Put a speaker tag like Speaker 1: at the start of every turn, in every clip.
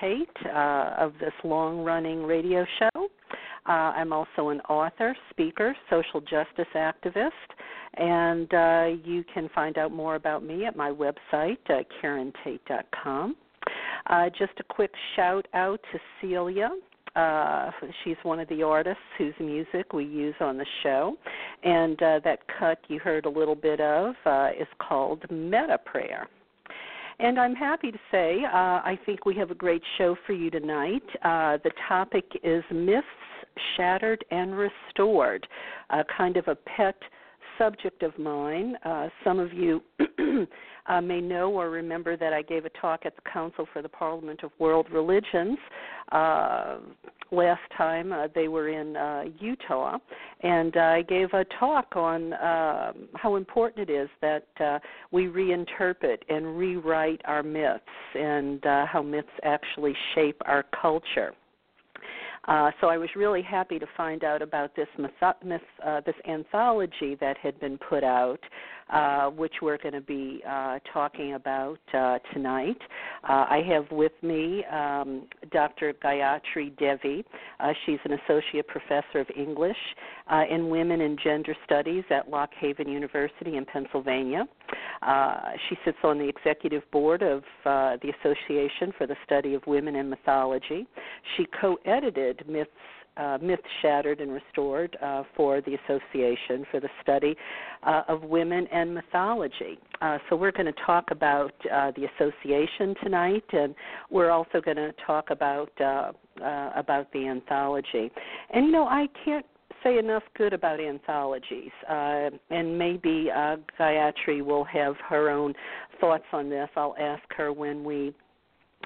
Speaker 1: Uh, of this long running radio show. Uh, I'm also an author, speaker, social justice activist, and uh, you can find out more about me at my website, uh, KarenTate.com. Uh, just a quick shout out to Celia. Uh, she's one of the artists whose music we use on the show, and uh, that cut you heard a little bit of uh, is called Meta Prayer. And I'm happy to say uh, I think we have a great show for you tonight. Uh, the topic is myths shattered and restored, uh, kind of a pet subject of mine. Uh, some of you uh, may know or remember that I gave a talk at the Council for the Parliament of World Religions uh, last time uh, they were in uh, Utah, and I gave a talk on uh, how important it is that uh, we reinterpret and rewrite our myths and uh, how myths actually shape our culture. Uh, so I was really happy to find out about this myth, myth uh, this anthology that had been put out uh, which we're going to be uh, talking about uh, tonight. I have with me um, Dr. Gayatri Devi. She's an associate professor of English in Women and Gender Studies at Lock Haven University in Pennsylvania. She sits on the executive board of uh, the Association for the Study of Women in Mythology. She co edited Myths uh, Myths Shattered and Restored uh, for the Association for the Study uh, of Women and Mythology. Uh, so we're going to talk about uh, the association tonight, and we're also going to talk about uh, about the anthology. And you know, I can't say enough good about anthologies, uh, and maybe uh, Gayatri will have her own thoughts on this. I'll ask her when we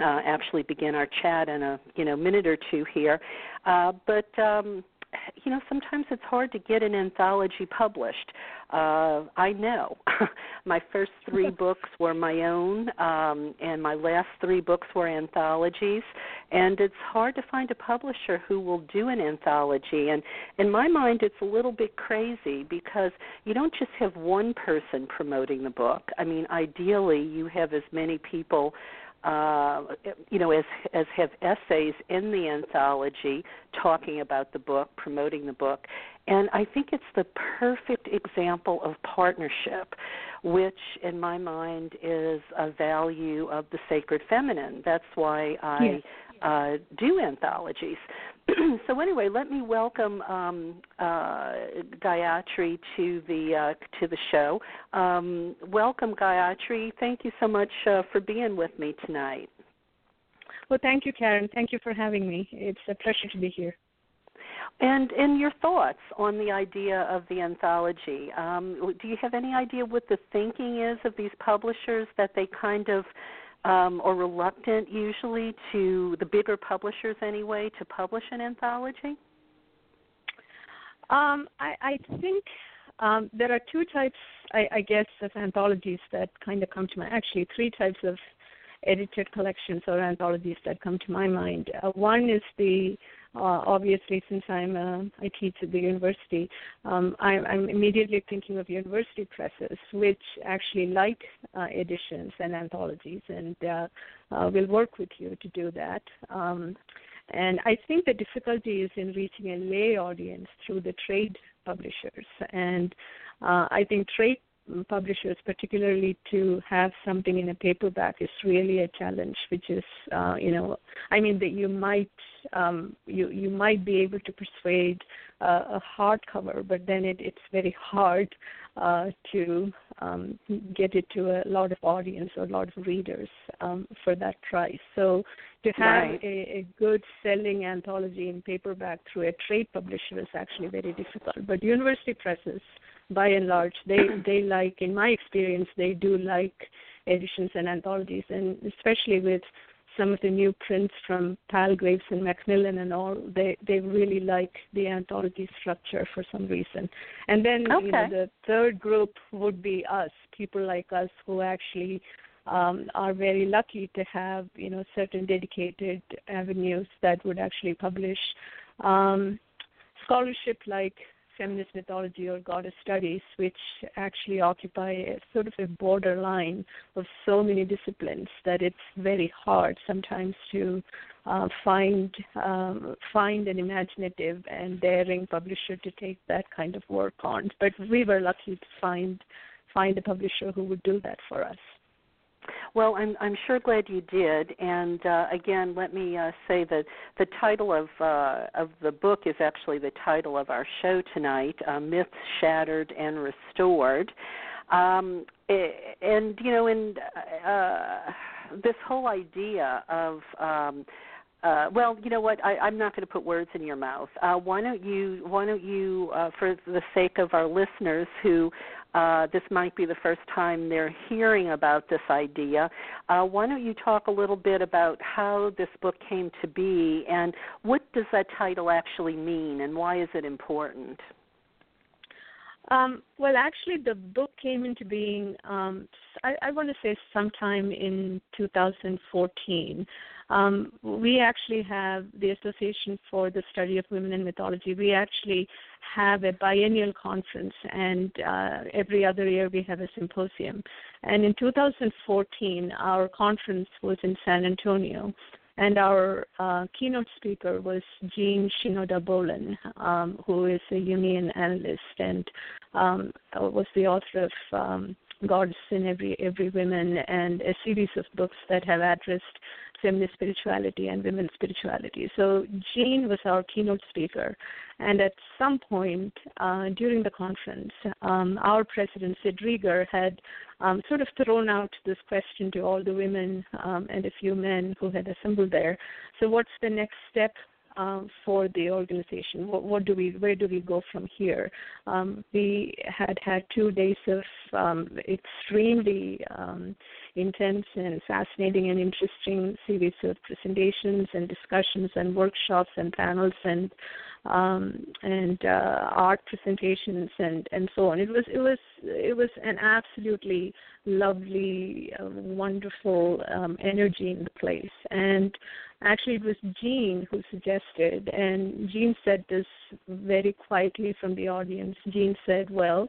Speaker 1: uh, actually begin our chat in a you know minute or two here. Uh, but um, you know sometimes it's hard to get an anthology published. Uh, I know my first three books were my own, um, and my last three books were anthologies. And it's hard to find a publisher who will do an anthology. And in my mind, it's a little bit crazy because you don't just have one person promoting the book. I mean, ideally, you have as many people uh, you know, as as have essays in the anthology talking about the book, promoting the book, and I think it's the perfect example of partnership, which in my mind is a value of the sacred feminine. That's why I yes. uh, do anthologies. so anyway, let me welcome um, uh, Gayatri to the uh, to the show. Um, welcome, Gayatri. Thank you so much uh, for being with me tonight.
Speaker 2: Well, thank you, Karen. Thank you for having me. It's a pleasure to be here.
Speaker 1: And and your thoughts on the idea of the anthology? Um, do you have any idea what the thinking is of these publishers that they kind of um, or reluctant usually to the bigger publishers anyway to publish an anthology?
Speaker 2: Um, I, I think um, there are two types, I, I guess, of anthologies that kind of come to mind. Actually, three types of edited collections or anthologies that come to my mind. Uh, one is the uh, obviously, since I'm uh, I teach at the university, um, I, I'm immediately thinking of university presses, which actually like uh, editions and anthologies, and uh, uh, will work with you to do that. Um, and I think the difficulty is in reaching a lay audience through the trade publishers, and uh, I think trade publishers, particularly to have something in a paperback, is really a challenge. Which is, uh, you know, I mean that you might um, you you might be able to persuade uh, a hardcover, but then it, it's very hard uh, to um, get it to a lot of audience or a lot of readers um, for that price. So to have right. a, a good selling anthology in paperback through a trade publisher is actually very difficult. But university presses by and large they they like in my experience they do like editions and anthologies and especially with some of the new prints from Palgraves and Macmillan and all, they they really like the anthology structure for some reason. And then
Speaker 1: okay.
Speaker 2: you know the third group would be us, people like us who actually um, are very lucky to have you know certain dedicated avenues that would actually publish um, scholarship like feminist mythology or goddess studies, which actually occupy a sort of a borderline of so many disciplines that it's very hard sometimes to uh, find um, find an imaginative and daring publisher to take that kind of work on. But we were lucky to find find a publisher who would do that for us.
Speaker 1: Well, I'm I'm sure glad you did. And uh, again, let me uh, say that the title of uh, of the book is actually the title of our show tonight: uh, "Myths Shattered and Restored." Um, and you know, and uh, this whole idea of um, uh, well, you know what? I, I'm not going to put words in your mouth. Uh, why don't you? Why don't you, uh, for the sake of our listeners who uh, this might be the first time they're hearing about this idea. Uh, why don't you talk a little bit about how this book came to be and what does that title actually mean and why is it important?
Speaker 2: Um, well, actually, the book came into being, um, I, I want to say, sometime in 2014. Um, we actually have the Association for the Study of Women in Mythology. We actually have a biennial conference, and uh, every other year we have a symposium. And in 2014, our conference was in San Antonio, and our uh, keynote speaker was Jean Shinoda Bolen, um, who is a Jungian analyst and um, was the author of um, Gods in Every Every Woman and a series of books that have addressed feminist spirituality and women's spirituality. So Jean was our keynote speaker, and at some point uh, during the conference, um, our president Sid Reger had um, sort of thrown out this question to all the women um, and a few men who had assembled there. So what's the next step um, for the organization? What, what, do we, where do we go from here? Um, we had had two days of um, extremely um, intense and fascinating and interesting series of presentations and discussions and workshops and panels and um, and uh, art presentations and and so on. It was it was it was an absolutely lovely, uh, wonderful um, energy in the place. And actually, it was Jean who suggested, and Jean said this very quietly from the audience. Jean said, "Well."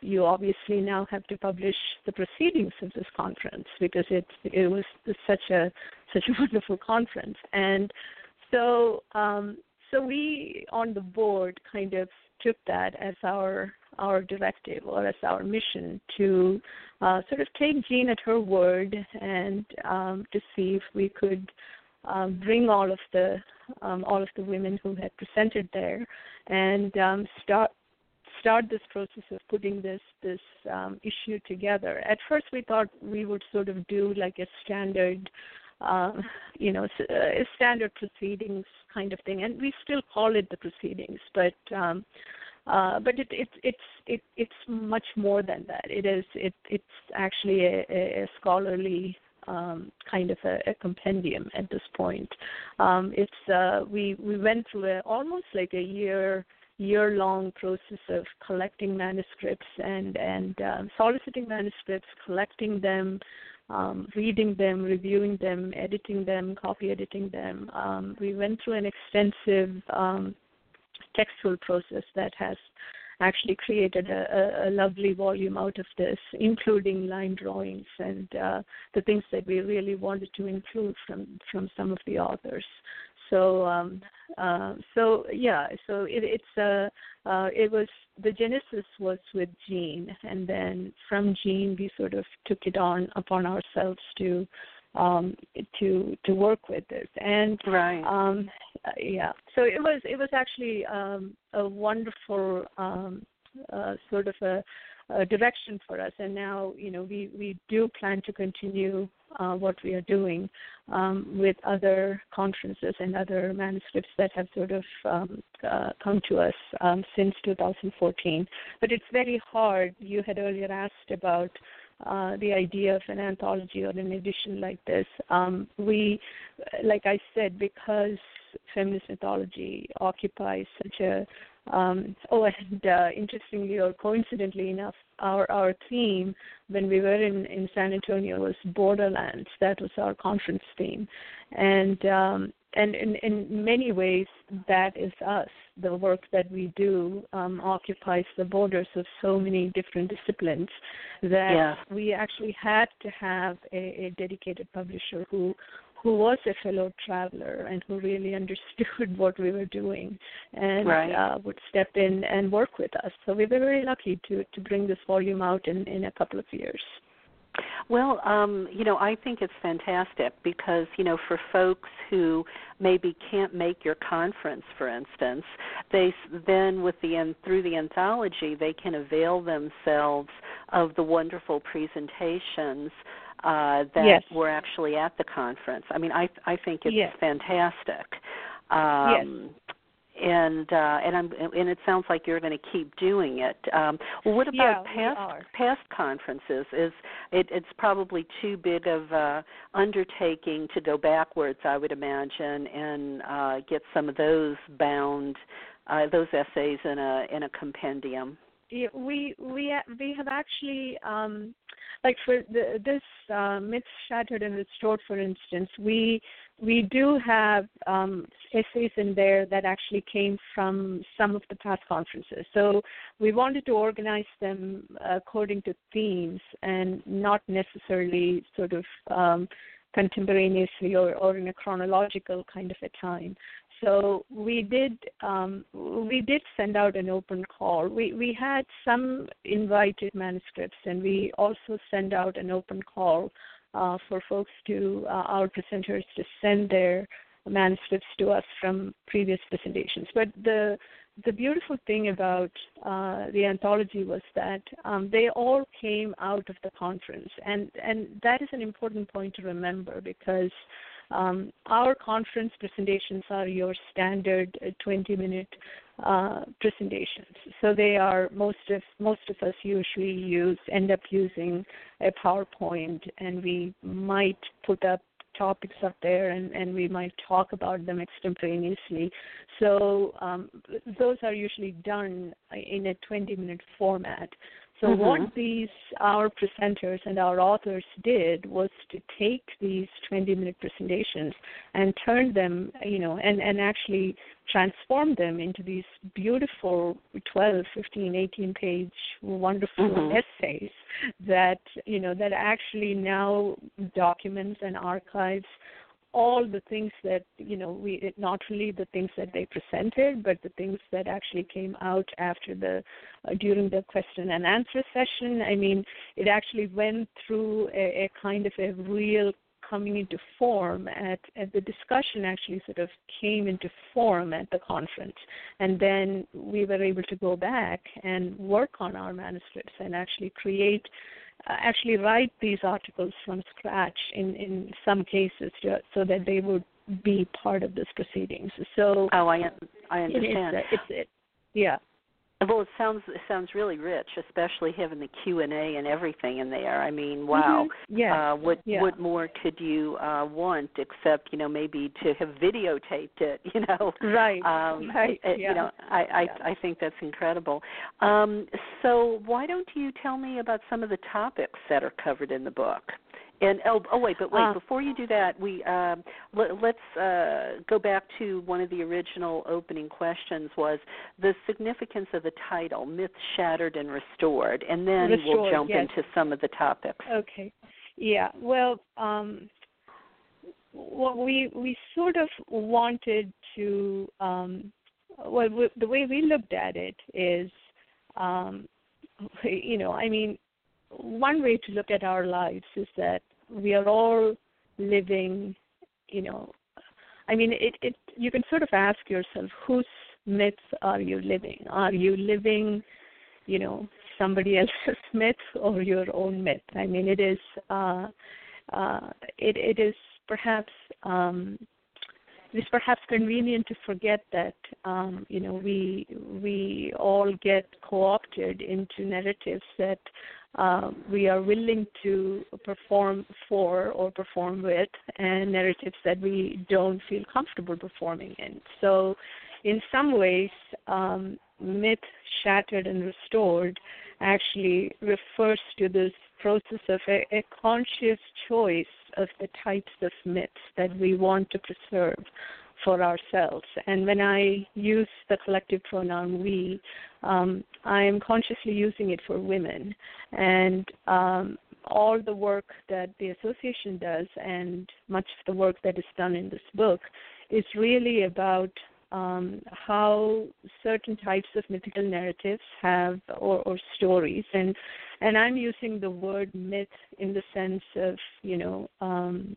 Speaker 2: You obviously now have to publish the proceedings of this conference because it it was such a such a wonderful conference, and so um, so we on the board kind of took that as our our directive or as our mission to uh, sort of take Jean at her word and um, to see if we could uh, bring all of the um, all of the women who had presented there and um, start start this process of putting this this um, issue together. At first, we thought we would sort of do like a standard uh, you know, uh, standard proceedings kind of thing, and we still call it the proceedings, but um, uh, but it, it, it's it, it's much more than that. It is it, it's actually a, a scholarly um, kind of a, a, compendium at this point. Um, it's uh, we we went through a, almost like a year year long process of collecting manuscripts and and um, soliciting manuscripts, collecting them, um, reading them, reviewing them, editing them, copy editing them. Um, we went through an extensive um, textual process that has actually created a, a, a, lovely volume out of this, including line drawings and uh, the things that we really wanted to include from from some of the authors. So um, uh, so yeah, so it, it's uh, uh, it was the genesis was with Jean, and then from Jean we sort of took it on upon ourselves to um, to to work with this. And
Speaker 1: right,
Speaker 2: um, yeah, so it was it was actually um, a wonderful um, uh, sort of a, a direction for us. And now you know we we do plan to continue uh, what we are doing um, with other conferences and other manuscripts that have sort of um, uh, come to us um, since 2014. But it's very hard. You had earlier asked about uh, the idea of an anthology or an edition like this. Um, we, like I said, because feminist mythology occupies such a um, oh, and uh, interestingly or coincidentally enough, our our theme when we were in in San Antonio was Borderlands. That was our conference theme, and um, and in, in many ways that is us. The work that we do um, occupies the borders of so many different disciplines that
Speaker 1: yeah.
Speaker 2: we actually had to have a, a dedicated publisher who who was a fellow traveler and who really understood what we were doing and
Speaker 1: right.
Speaker 2: uh, would step in and work with us. So we were very lucky to to bring this volume out in in a couple of years.
Speaker 1: Well, um, you know, I think it's fantastic because, you know, for folks who maybe can't make your conference, for instance, they then with the through the anthology, they can avail themselves of the wonderful presentations uh, that
Speaker 2: yes.
Speaker 1: were actually at the conference. I mean, I I think it's
Speaker 2: yes.
Speaker 1: fantastic. Um,
Speaker 2: yes
Speaker 1: and uh, and I'm and it sounds like you're going to keep doing it. Um, well, what about
Speaker 2: yeah,
Speaker 1: past past conferences? Is it, it's probably too big of a undertaking to go backwards, I would imagine, and uh, get some of those bound, uh, those essays in a in a compendium.
Speaker 2: We we we have actually um, like for the, this uh, myths shattered and restored, for instance, we we do have um, essays in there that actually came from some of the past conferences. So we wanted to organize them according to themes and not necessarily sort of um, contemporaneously or, or in a chronological kind of a time. So we did um, we did send out an open call. We we had some invited manuscripts, and we also send out an open call uh, for folks to uh, our presenters to send their manuscripts to us from previous presentations. But the the beautiful thing about uh, the anthology was that um, they all came out of the conference, and and that is an important point to remember because um, our conference presentations are your standard 20-minute uh, presentations. So they are most of most of us usually use end up using a PowerPoint, and we might put up topics up there and, and we might talk about them extemporaneously. So um, those are usually done in a 20 minute format. So
Speaker 1: mm-hmm.
Speaker 2: what these our presenters and our authors did was to take these 20 minute presentations and turn them, you know, and and actually transform them into these beautiful 12, 15, 18 page wonderful
Speaker 1: mm-hmm.
Speaker 2: essays that, you know, that actually now documents and archives all the things that you know we not only the things that they presented but the things that actually came out after the uh, during the question and answer session. I mean it actually went through a, a kind of a real coming into form at, at the discussion actually sort of came into form at the conference. And then we were able to go back and work on our manuscripts and actually create uh, actually write these articles from scratch in, in some cases to, so that they would be part of this proceedings. So
Speaker 1: oh, I I understand.
Speaker 2: It is, it's it, yeah.
Speaker 1: Well, it sounds it sounds really rich, especially having the Q and A and everything in there. I mean, wow.
Speaker 2: Mm-hmm. Yeah.
Speaker 1: Uh, what
Speaker 2: yeah.
Speaker 1: what more could you uh, want except you know maybe to have videotaped it? You know.
Speaker 2: Right.
Speaker 1: Um,
Speaker 2: right.
Speaker 1: It,
Speaker 2: yeah.
Speaker 1: You know, I I,
Speaker 2: yeah.
Speaker 1: I think that's incredible. Um, so why don't you tell me about some of the topics that are covered in the book? And oh, oh wait, but wait.
Speaker 2: Uh,
Speaker 1: before you do that, we um, let, us uh, go back to one of the original opening questions was the significance of the title, "Myths Shattered and Restored," and then
Speaker 2: restored,
Speaker 1: we'll jump
Speaker 2: yes.
Speaker 1: into some of the topics.
Speaker 2: Okay. Yeah. Well, um, what we we sort of wanted to um, well we, the way we looked at it is um, you know I mean one way to look at our lives is that we are all living, you know, I mean, it, it, you can sort of ask yourself, whose myths are you living? Are you living, you know, somebody else's myth or your own myth? I mean, it is, uh, uh, it, it is perhaps, um, it is perhaps convenient to forget that um, you know we we all get co-opted into narratives that uh, we are willing to perform for or perform with, and narratives that we don't feel comfortable performing in. So, in some ways, um, myth shattered and restored actually refers to this process of a, a conscious choice of the types of myths that we want to preserve for ourselves. And when I use the collective pronoun we, um, I am consciously using it for women. And um, all the work that the association does and much of the work that is done in this book is really about um, how certain types of mythical narratives have or, or stories and and I'm using the word myth in the sense of you know um,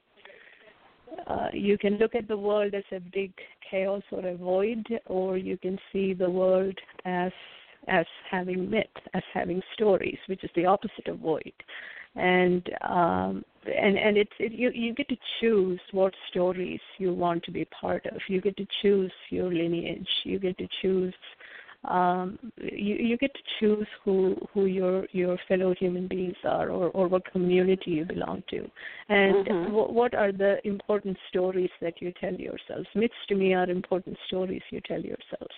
Speaker 2: uh, you can look at the world as a big chaos or a void, or you can see the world as as having myth, as having stories, which is the opposite of void. And um, and and it's it, you you get to choose what stories you want to be part of. You get to choose your lineage. You get to choose um, you, you get to choose who who your your fellow human beings are or, or what community you belong to and
Speaker 1: mm-hmm.
Speaker 2: w- what are the important stories that you tell yourselves myths to me are important stories you tell yourselves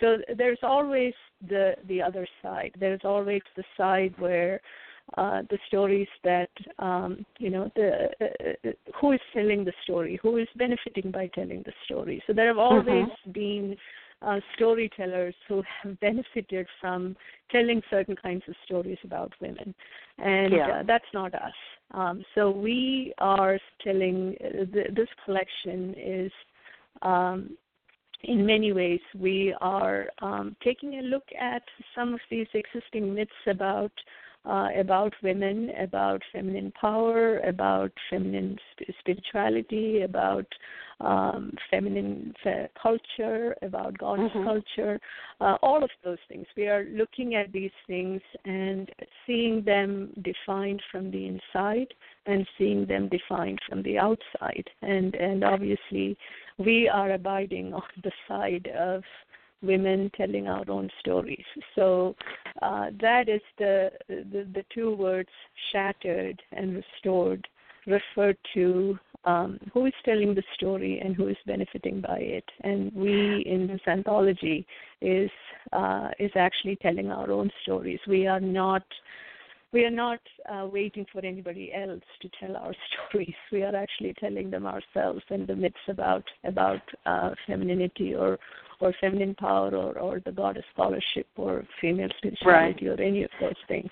Speaker 2: so there's always the the other side there's always the side where uh, the stories that um, you know the uh, uh who is telling the story, who is benefiting by telling the story. So there have always
Speaker 1: mm-hmm.
Speaker 2: been uh, storytellers who have benefited from telling certain kinds of stories about women, and
Speaker 1: yeah.
Speaker 2: uh, that's not us. Um, so we are telling uh, this collection is. Um, in many ways, we are um, taking a look at some of these existing myths about uh, about women, about feminine power, about feminine spirituality, about um, feminine fe- culture, about goddess
Speaker 1: mm-hmm.
Speaker 2: culture, uh, all of those things. We are looking at these things and seeing them defined from the inside and seeing them defined from the outside. And and obviously, we are abiding on the side of women telling our own stories. So uh, that is the, the, the two words shattered and restored refer to um, who is telling the story and who is benefiting by it. And we in this anthology is uh, is actually telling our own stories. We are not we are not uh, waiting for anybody else to tell our stories. We are actually telling them ourselves and the myths about about uh, femininity or or feminine power or, or the goddess scholarship or female spirituality
Speaker 1: right.
Speaker 2: or any of those things.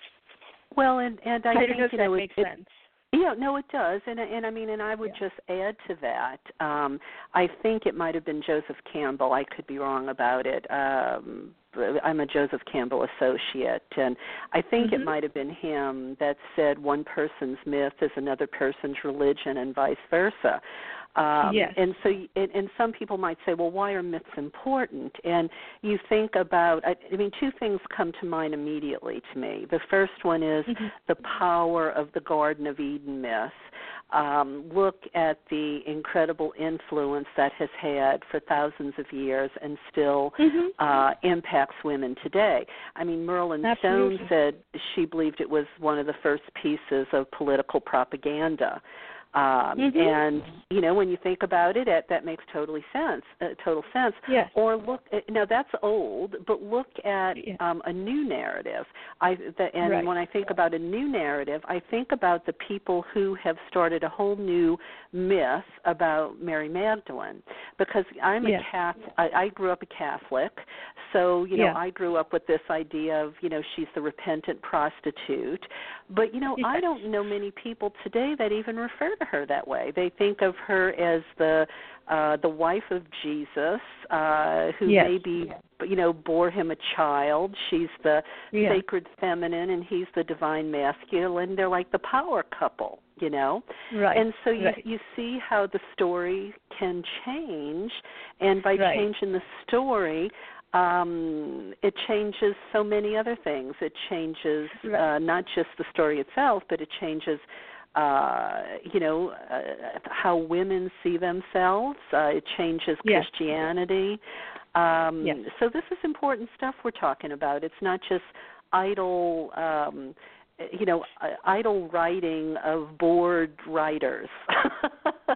Speaker 1: Well, and and I,
Speaker 2: I
Speaker 1: think
Speaker 2: don't know if
Speaker 1: you
Speaker 2: that
Speaker 1: know
Speaker 2: makes
Speaker 1: it,
Speaker 2: sense.
Speaker 1: Yeah, no, it does, and and I mean, and I would
Speaker 2: yeah.
Speaker 1: just add to that. Um, I think it might have been Joseph Campbell. I could be wrong about it. Um, I'm a Joseph Campbell associate, and I think
Speaker 2: mm-hmm.
Speaker 1: it might have been him that said one person's myth is another person's religion, and vice versa. Um,
Speaker 2: yes.
Speaker 1: And so, and, and some people might say, well, why are myths important? And you think about, I, I mean, two things come to mind immediately to me. The first one is
Speaker 2: mm-hmm.
Speaker 1: the power of the Garden of Eden myth. Um, look at the incredible influence that has had for thousands of years and still
Speaker 2: mm-hmm.
Speaker 1: uh, impacts women today. I mean, Merlin
Speaker 2: Absolutely.
Speaker 1: Stone said she believed it was one of the first pieces of political propaganda. Um,
Speaker 2: mm-hmm.
Speaker 1: And you know, when you think about it, that, that makes totally sense. Uh, total sense.
Speaker 2: Yes.
Speaker 1: Or look. Uh, now that's old, but look at
Speaker 2: yeah.
Speaker 1: um, a new narrative. I the, and
Speaker 2: right.
Speaker 1: when I think about a new narrative, I think about the people who have started a whole new myth about Mary Magdalene. Because I'm
Speaker 2: yes.
Speaker 1: a Catholic. I, I grew up a Catholic, so you know
Speaker 2: yeah.
Speaker 1: I grew up with this idea of you know she's the repentant prostitute. But you know
Speaker 2: yes.
Speaker 1: I don't know many people today that even refer to her that way. They think of her as the uh the wife of Jesus, uh who
Speaker 2: yes.
Speaker 1: maybe you know bore him a child. She's the
Speaker 2: yeah.
Speaker 1: sacred feminine and he's the divine masculine. They're like the power couple, you know.
Speaker 2: Right.
Speaker 1: And so you
Speaker 2: right.
Speaker 1: you see how the story can change and by
Speaker 2: right.
Speaker 1: changing the story um, it changes so many other things. It changes
Speaker 2: right.
Speaker 1: uh, not just the story itself, but it changes uh, you know uh, how women see themselves. Uh, it changes
Speaker 2: yes.
Speaker 1: Christianity. Um,
Speaker 2: yes.
Speaker 1: So this is important stuff we're talking about. It's not just idle. Um, you know idle writing of bored writers.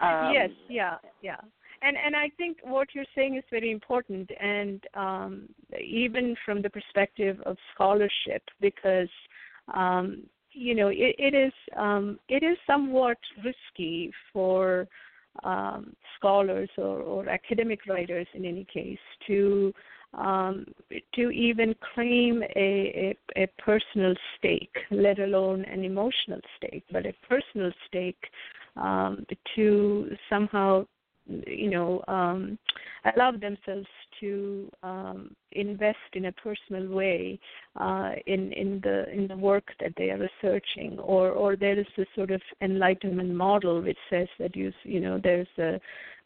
Speaker 2: um, yes, yeah, yeah and and I think what you're saying is very important, and um, even from the perspective of scholarship, because um, you know it, it is um, it is somewhat risky for um, scholars or, or academic writers, in any case, to um, to even claim a, a, a personal stake, let alone an emotional stake, but a personal stake um, to somehow you know um, allow themselves to um, invest in a personal way uh, in in the in the work that they are researching, or or there is this sort of enlightenment model which says that you you know there's a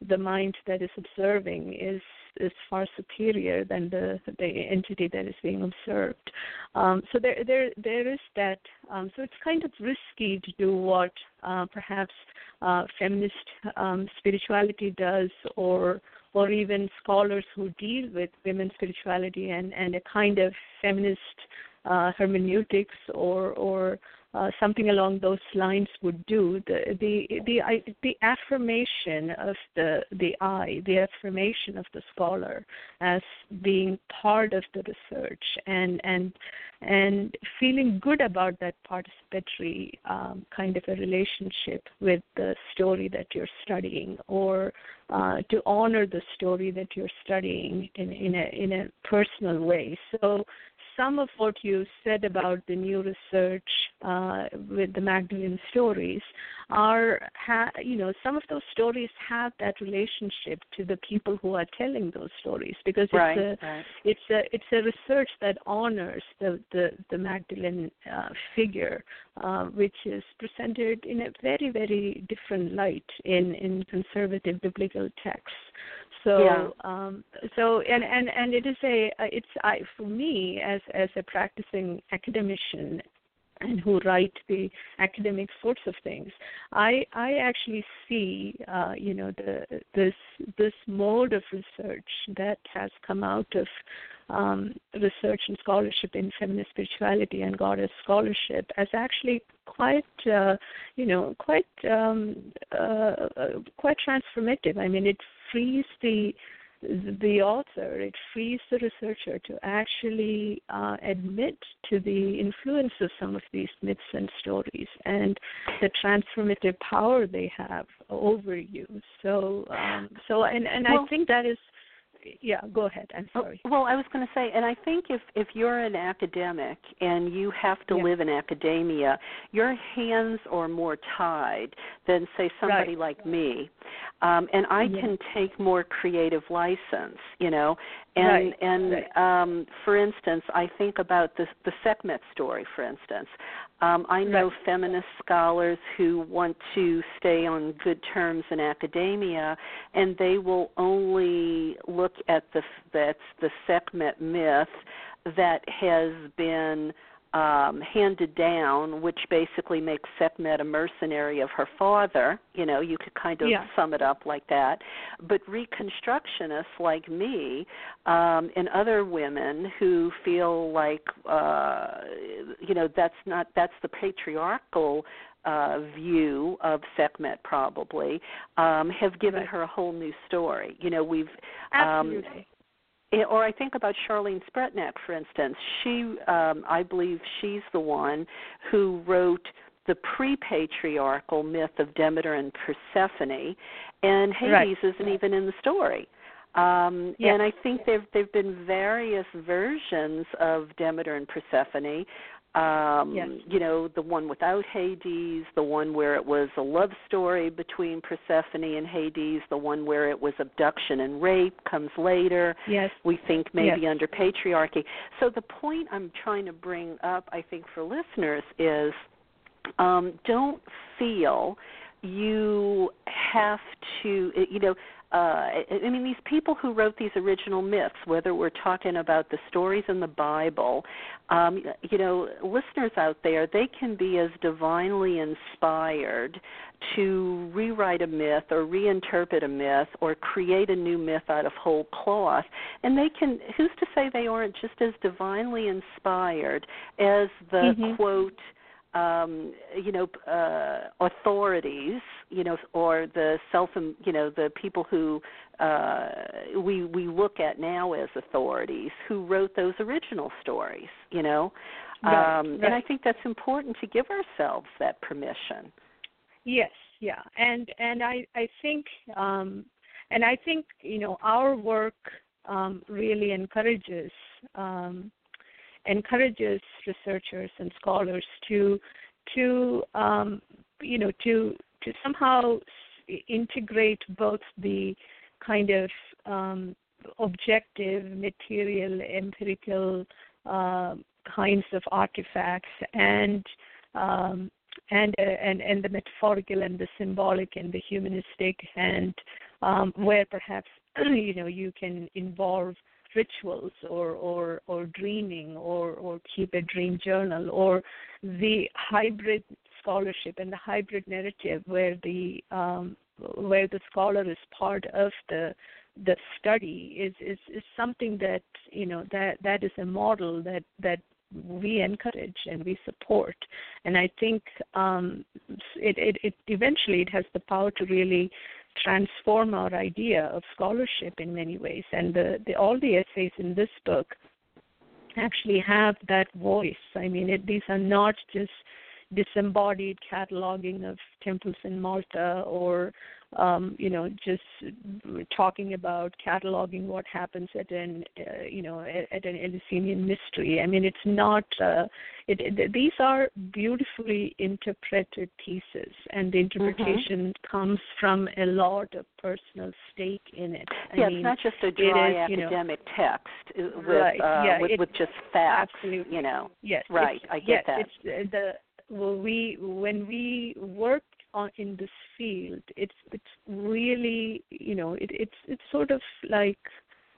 Speaker 2: the mind that is observing is is far superior than the the entity that is being observed. Um, so there there there is that. Um, so it's kind of risky to do what uh, perhaps uh, feminist um, spirituality does, or or even scholars who deal with women's spirituality and and a kind of feminist uh, hermeneutics or or uh, something along those lines would do. The the the the affirmation of the the I, the affirmation of the scholar as being part of the research, and and and feeling good about that participatory um, kind of a relationship with the story that you're studying, or uh, to honor the story that you're studying in in a in a personal way. So some of what you said about the new research uh, with the Magdalene stories are, ha- you know, some of those stories have that relationship to the people who are telling those stories because
Speaker 1: right,
Speaker 2: it's
Speaker 1: a right.
Speaker 2: it's a it's a research that honors the the, the Magdalene uh, figure, uh, which is presented in a very very different light in in conservative biblical texts. So
Speaker 1: yeah.
Speaker 2: um, so and and and it is a it's I for me as as a practicing academician and who write the academic sorts of things i i actually see uh, you know the this this mode of research that has come out of um, research and scholarship in feminist spirituality and goddess scholarship as actually quite uh, you know quite um, uh, quite transformative i mean it frees the the author, it frees the researcher to actually uh, admit to the influence of some of these myths and stories and the transformative power they have over you. So, um, so, and and
Speaker 1: well,
Speaker 2: I think that is yeah, go ahead. I'm oh, sorry.
Speaker 1: Well, I was going to say, and I think if if you're an academic and you have to
Speaker 2: yeah.
Speaker 1: live in academia, your hands are more tied than say somebody
Speaker 2: right.
Speaker 1: like me, um, and I
Speaker 2: yeah.
Speaker 1: can take more creative license, you know. And
Speaker 2: right.
Speaker 1: and
Speaker 2: right.
Speaker 1: um, for instance, I think about the the Sekhmet story, for instance. Um, I know
Speaker 2: right.
Speaker 1: feminist scholars who want to stay on good terms in academia, and they will only look at the that's the Sekhmet myth that has been um, handed down, which basically makes Sekhmet a mercenary of her father. You know, you could kind of
Speaker 2: yeah.
Speaker 1: sum it up like that. But Reconstructionists like me um, and other women who feel like, uh, you know, that's not that's the patriarchal uh, view of Sekhmet probably um, have given
Speaker 2: right.
Speaker 1: her a whole new story. You know, we've
Speaker 2: um,
Speaker 1: or I think about Charlene Spretnak, for instance. She, um, I believe, she's the one who wrote the pre-patriarchal myth of Demeter and Persephone, and Hades
Speaker 2: right.
Speaker 1: isn't even in the story. Um,
Speaker 2: yes.
Speaker 1: And I think there there've been various versions of Demeter and Persephone um
Speaker 2: yes.
Speaker 1: you know the one without hades the one where it was a love story between persephone and hades the one where it was abduction and rape comes later
Speaker 2: yes
Speaker 1: we think maybe
Speaker 2: yes.
Speaker 1: under patriarchy so the point i'm trying to bring up i think for listeners is um don't feel you have to, you know, uh, I mean, these people who wrote these original myths, whether we're talking about the stories in the Bible, um, you know, listeners out there, they can be as divinely inspired to rewrite a myth or reinterpret a myth or create a new myth out of whole cloth. And they can, who's to say they aren't just as divinely inspired as the
Speaker 2: mm-hmm.
Speaker 1: quote, um, you know, uh, authorities, you know, or the self, you know, the people who uh, we we look at now as authorities who wrote those original stories, you know,
Speaker 2: right,
Speaker 1: um,
Speaker 2: right.
Speaker 1: and I think that's important to give ourselves that permission.
Speaker 2: Yes, yeah, and and I I think um, and I think you know our work um, really encourages um, encourages researchers and scholars to to um, you know to to somehow integrate both the kind of um, objective, material, empirical uh, kinds of artifacts and um, and uh, and and the metaphorical and the symbolic and the humanistic and um, where perhaps you know you can involve rituals or or or dreaming or or keep a dream journal or the hybrid scholarship and the hybrid narrative where the um, where the scholar is part of the the study is is is something that you know that that is a model that that we encourage and we support. And i think um it, it it eventually it has the power to really transform our idea of scholarship in many ways. And the, the, all the essays in this book actually have that voice. I mean, it, these are not just disembodied cataloging of temples in Malta or um, you know, just talking about cataloging what happens at an, uh, you know, at, at, an Eleusinian mystery. I mean, it's not. Uh, it, it, these are beautifully interpreted pieces, and the
Speaker 1: Mm-hmm.
Speaker 2: interpretation mm-hmm. comes from a lot of personal stake in it. I
Speaker 1: yeah,
Speaker 2: mean,
Speaker 1: it's not just a dry
Speaker 2: is,
Speaker 1: academic
Speaker 2: you know,
Speaker 1: text with
Speaker 2: right,
Speaker 1: uh,
Speaker 2: yeah,
Speaker 1: with,
Speaker 2: it,
Speaker 1: with just facts.
Speaker 2: Absolutely.
Speaker 1: You know.
Speaker 2: Yes.
Speaker 1: Right. I get
Speaker 2: yes,
Speaker 1: that.
Speaker 2: It's the well, we when we work on in this field it's it's really you know it, it's it's sort of like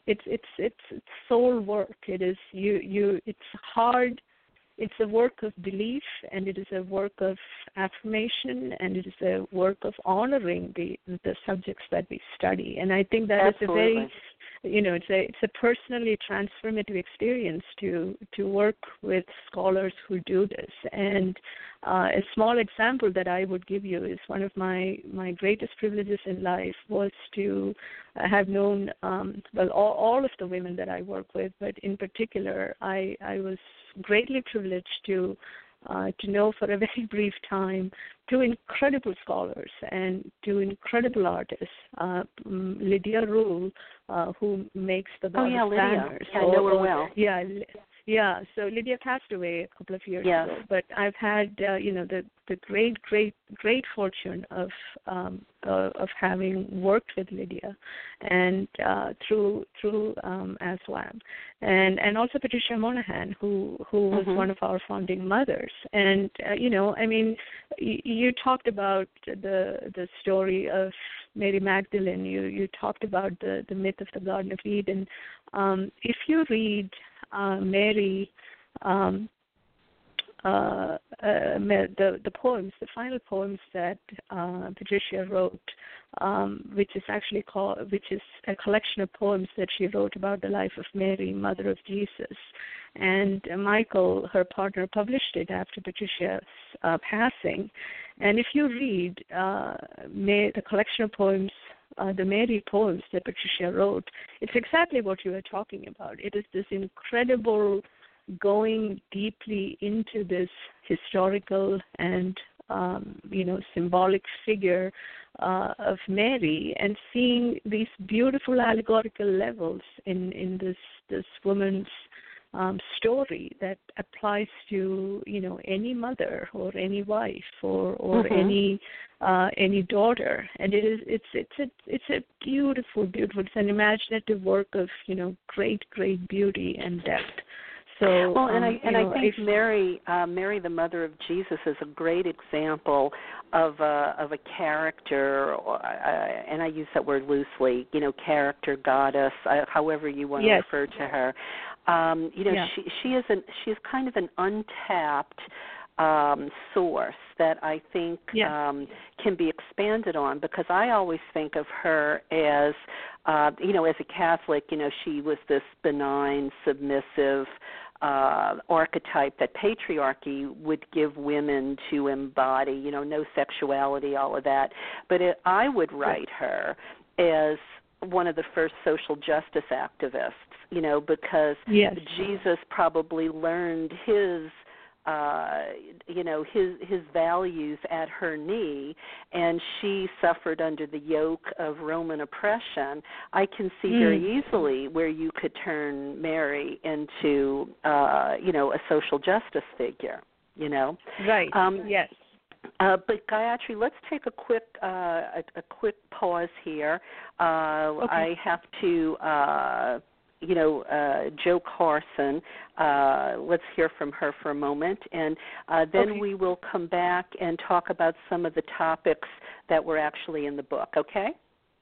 Speaker 2: it's it's it's it's soul work. It is you you it's hard it's a work of belief and it is a work of affirmation and it is a work of honoring the the subjects that we study and i think that
Speaker 1: Absolutely.
Speaker 2: is a very you know it's a it's a personally transformative experience to to work with scholars who do this and uh, a small example that I would give you is one of my my greatest privileges in life was to uh, have known um, well all, all of the women that I work with, but in particular I I was greatly privileged to uh, to know for a very brief time two incredible scholars and two incredible artists. Uh, Lydia Ruyle, uh, who makes the
Speaker 1: oh yeah, Lydia.
Speaker 2: banners.
Speaker 1: Yeah, I know her well.
Speaker 2: Yeah, yeah, so Lydia passed away a couple of years
Speaker 1: yes.
Speaker 2: ago, but I've had uh, you know the the great great great fortune of um, uh, of having worked with Lydia, and uh, through through um, ASWM, and and also Patricia Monaghan, who who was
Speaker 1: mm-hmm.
Speaker 2: one of our founding mothers, and uh, you know I mean y- you talked about the the story of Mary Magdalene. You you talked about the the myth of the Garden of Eden. Um, if you read uh, Mary, um, uh, uh, the the poems, the final poems that uh, Patricia wrote, um, which is actually called, which is a collection of poems that she wrote about the life of Mary, Mother of Jesus, and Michael, her partner, published it after Patricia's uh, passing. And if you read May, the collection of poems uh, the Mary poems that Patricia wrote, it's exactly what you were talking about. It is this incredible going deeply into this historical and um, you know symbolic figure uh, of Mary and seeing these beautiful allegorical levels in in this this woman's um, story that applies to you know any mother or any wife or or
Speaker 1: mm-hmm.
Speaker 2: any uh, any daughter and it is it's it's a it's a beautiful beautiful it's an imaginative work of you know great great beauty and depth So
Speaker 1: well, and
Speaker 2: um,
Speaker 1: I and
Speaker 2: know,
Speaker 1: I think
Speaker 2: if,
Speaker 1: Mary, uh, Mary, the mother of Jesus, is a great example of a of a character, uh, and I use that word loosely. You know, character, goddess, uh, however you want
Speaker 2: yes.
Speaker 1: to refer to her. Um, you know,
Speaker 2: yeah.
Speaker 1: she she is an she is kind of an untapped um, source that I think um, can be expanded on because I always think of her as, uh, you know, as a Catholic, you know, she was this benign, submissive uh, archetype that patriarchy would give women to embody, you know, no sexuality, all of that. But it, I would write her as one of the first social justice activists, you know, because
Speaker 2: yes.
Speaker 1: Jesus probably learned his uh you know his his values at her knee and she suffered under the yoke of roman oppression i can see
Speaker 2: mm.
Speaker 1: very easily where you could turn mary into uh you know a social justice figure you know
Speaker 2: right
Speaker 1: um
Speaker 2: yes
Speaker 1: uh, but Gayatri, let's take a quick uh, a, a quick pause here. Uh,
Speaker 2: okay.
Speaker 1: I have to uh, you know, uh, Jo Carson. Uh, let's hear from her for a moment, and uh, then
Speaker 2: okay.
Speaker 1: we will come back and talk about some of the topics that were actually in the book. Okay?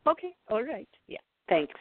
Speaker 2: Okay. All right. Yeah.
Speaker 1: Thanks.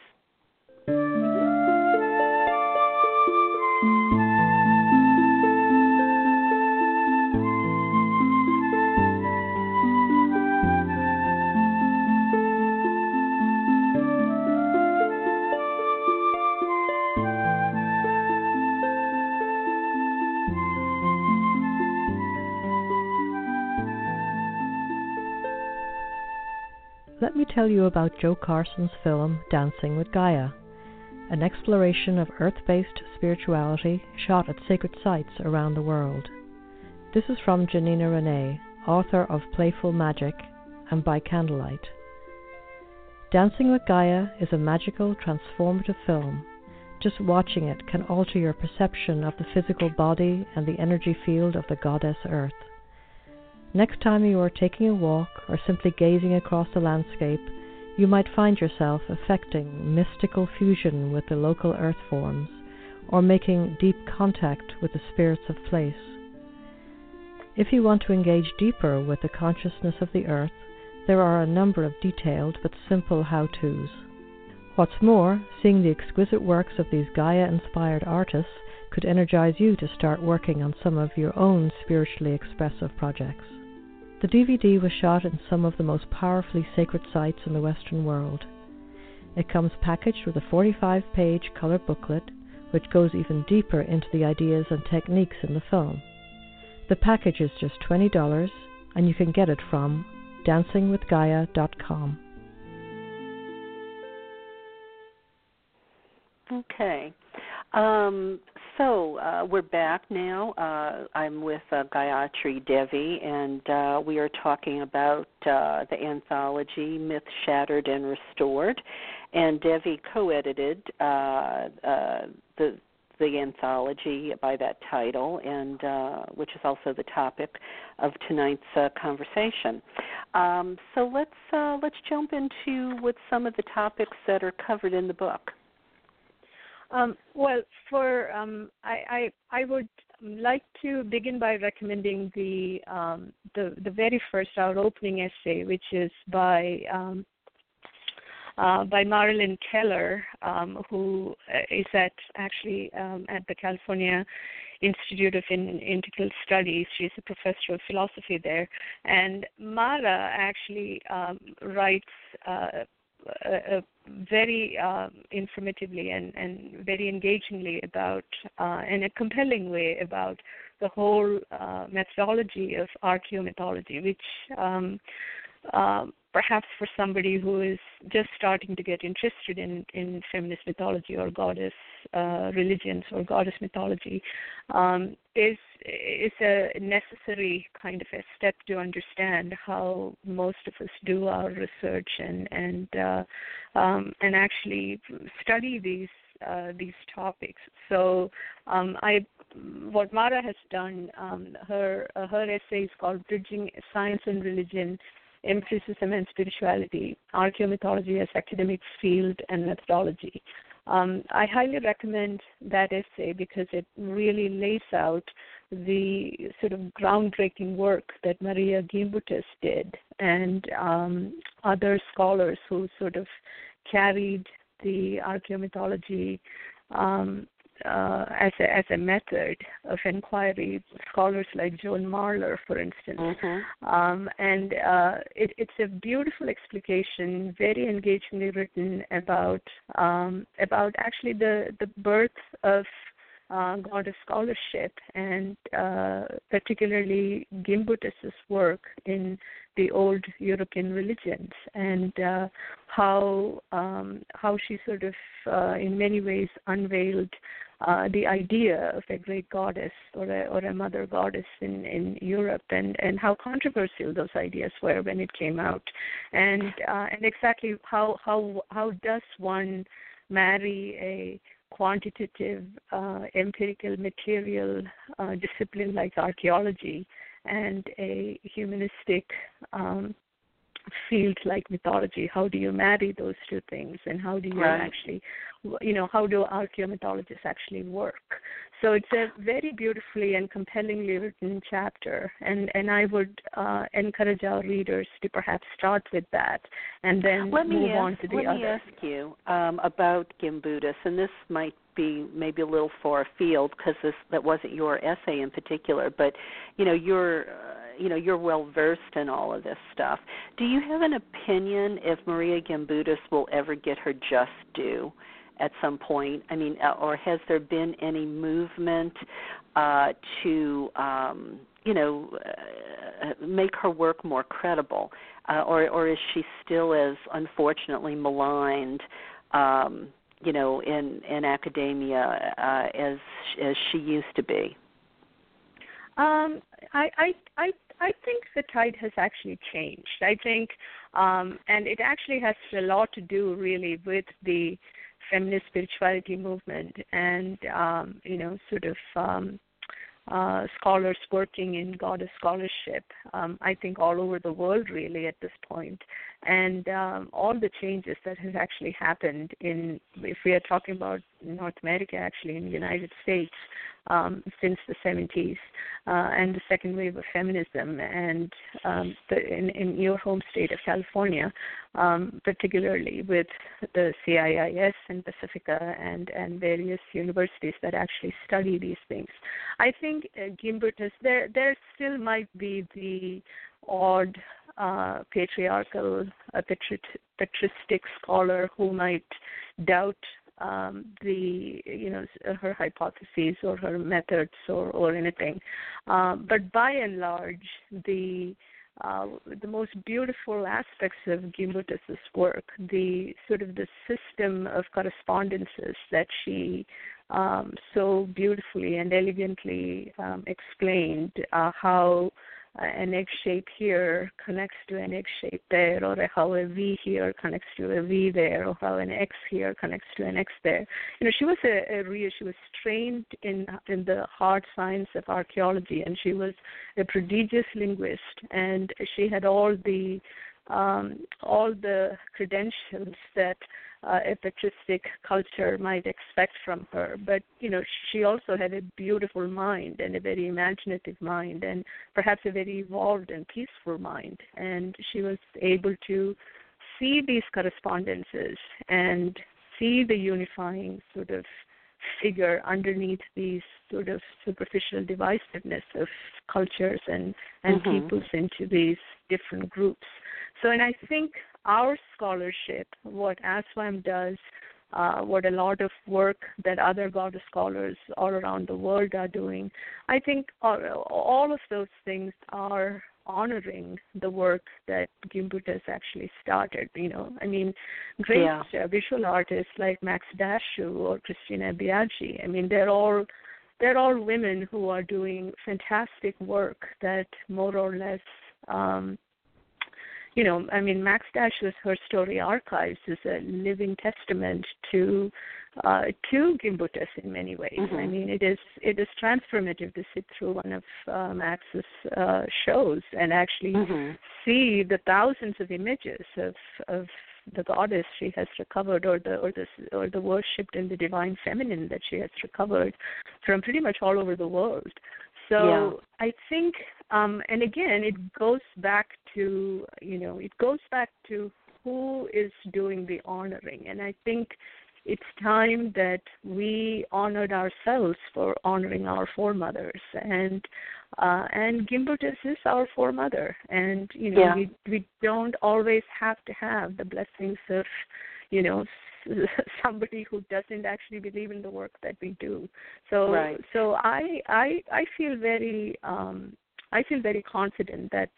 Speaker 3: Tell you about Jo Carson's film Dancing with Gaia, an exploration of earth based spirituality shot at sacred sites around the world. This is from Janina Renee, author of Playful Magic and By Candlelight. Dancing with Gaia is a magical, transformative film. Just watching it can alter your perception of the physical body and the energy field of the goddess Earth. Next time you are taking a walk or simply gazing across the landscape, you might find yourself affecting mystical fusion with the local earth forms or making deep contact with the spirits of place. If you want to engage deeper with the consciousness of the earth, there are a number of detailed but simple how to's. What's more, seeing the exquisite works of these Gaia inspired artists could energize you to start working on some of your own spiritually expressive projects. The DVD was shot in some of the most powerfully sacred sites in the Western world. It comes packaged with a 45 page color booklet, which goes even deeper into the ideas and techniques in the film. The package is just $20, and you can get it from dancingwithgaia.com.
Speaker 1: Okay. Um, so uh, we're back now. Uh, I'm with uh, Gayatri Devi, and uh, we are talking about uh, the anthology Myth Shattered and Restored. And Devi co-edited uh, uh, the the anthology by that title, and uh, which is also the topic of tonight's uh, conversation. Um, so let's uh, let's jump into what some of the topics that are covered in the book.
Speaker 2: Um, well, for um, I, I I would like to begin by recommending the um, the the very first our opening essay, which is by um, uh, by Mara Lynn Keller, um, who is at actually um, at the California Institute of in- Integral Studies. She's a professor of philosophy there, and Mara actually um, writes. Uh, a, a very uh, informatively and, and very engagingly about, uh, in a compelling way, about the whole uh, methodology of archaeomythology, which um, um, perhaps for somebody who is just starting to get interested in, in feminist mythology or goddess uh, religions or goddess mythology um, is is a necessary kind of a step to understand how most of us do our research and and uh, um, and actually study these uh, these topics. So um, I what Mara has done, um, her uh, her essay is called "Bridging Science and Religion empiricism and spirituality, archaeomythology as academic field and methodology. Um, I highly recommend that essay because it really lays out the sort of groundbreaking work that Maria Gimbutas did and um, other scholars who sort of carried the archaeomythology um, uh, as a as a method of inquiry. Scholars like Joan Marler, for instance,
Speaker 1: mm-hmm.
Speaker 2: um, and uh, it, it's a beautiful explication, very engagingly written about um, about actually the the birth of uh, goddess scholarship and uh, particularly Gimbutas's work in the old European religions and uh, how um, how she sort of uh, in many ways unveiled uh, the idea of a great goddess or a, or a mother goddess in, in Europe and, and how controversial those ideas were when it came out and uh, and exactly how how how does one marry a quantitative uh, empirical material uh, discipline like archaeology and a humanistic um, field like mythology how do you marry those two things and how do you
Speaker 1: right.
Speaker 2: actually you know how do archaeomythologists actually work? So it's a very beautifully and compellingly written chapter and and i would uh, encourage our readers to perhaps start with that and then
Speaker 1: let
Speaker 2: move
Speaker 1: ask,
Speaker 2: on to the
Speaker 1: let
Speaker 2: other.
Speaker 1: me ask you um, about gimbutas and this might be maybe a little far afield because this that wasn't your essay in particular but you know you're uh, you know you're well versed in all of this stuff. Do you have an opinion if maria gimbutas will ever get her just due at some point? I mean, uh, or has there been any movement uh, to, um, you know, uh, make her work more credible, uh, or or is she still as unfortunately maligned? Um, you know, in in academia uh, as as she used to be.
Speaker 2: Um, I, I, I, I think the tide has actually changed. I think, um, and it actually has a lot to do really with the feminist spirituality movement and um, you know sort of um, uh, scholars working in goddess scholarship, um, I think all over the world really at this point, and um, all the changes that have actually happened in, if we are talking about North America, actually in the United States, um, since the 70s uh, and the second wave of feminism, and um, the, in, in your home state of California, um, particularly with the CIIS and Pacifica and, and various universities that actually study these things. I think uh, Gimbutas, there, there still might be the odd uh, patriarchal, uh, patristic scholar who might doubt um, the you know her hypotheses or her methods or or anything. Um, but by and large, the uh, the most beautiful aspects of Gimbutas's work, the sort of the system of correspondences that she um, so beautifully and elegantly um, explained, uh, how an egg shape here connects to an egg shape there, or how a V here connects to a V there, or how an X here connects to an X there. You know, she was a, a real, she was trained in in the hard science of archaeology, and she was a prodigious linguist, and she had all the um, all the credentials that uh, a patristic culture might expect from her. But you know, she also had a beautiful mind and a very imaginative mind, and perhaps a very evolved and peaceful mind. And she was able to see these correspondences and see the unifying sort of figure underneath these sort of superficial divisiveness of cultures and and
Speaker 1: mm-hmm.
Speaker 2: peoples into these different groups. So, and I think our scholarship, what ASWM does, uh, what a lot of work that other goddess scholars all around the world are doing, I think all, all of those things are honoring the work that Gimbutas actually started. You know, I mean, great
Speaker 1: yeah.
Speaker 2: uh, visual artists like Max Dashu or Cristina Biaggi. I mean, they're all they're all women who are doing fantastic work that more or less um, you know, I mean, Max Dashu's Her Story Archives is a living testament to uh, to Gimbutas in many ways.
Speaker 1: Mm-hmm.
Speaker 2: I mean, it is it is transformative to sit through one of uh, Max's uh, shows and actually
Speaker 1: mm-hmm.
Speaker 2: see the thousands of images of of the goddess she has recovered, or the or the or the worshipped in the divine feminine that she has recovered from pretty much all over the world. So
Speaker 1: yeah.
Speaker 2: I think, um, and again, it goes back to you know it goes back to who is doing the honoring, and I think it's time that we honored ourselves for honoring our foremothers and uh, and Gimbutas is our foremother, and you know
Speaker 1: yeah.
Speaker 2: we we don't always have to have the blessings of, you know, somebody who doesn't actually believe in the work that we do. So
Speaker 1: right.
Speaker 2: so I I I feel very um I feel very confident that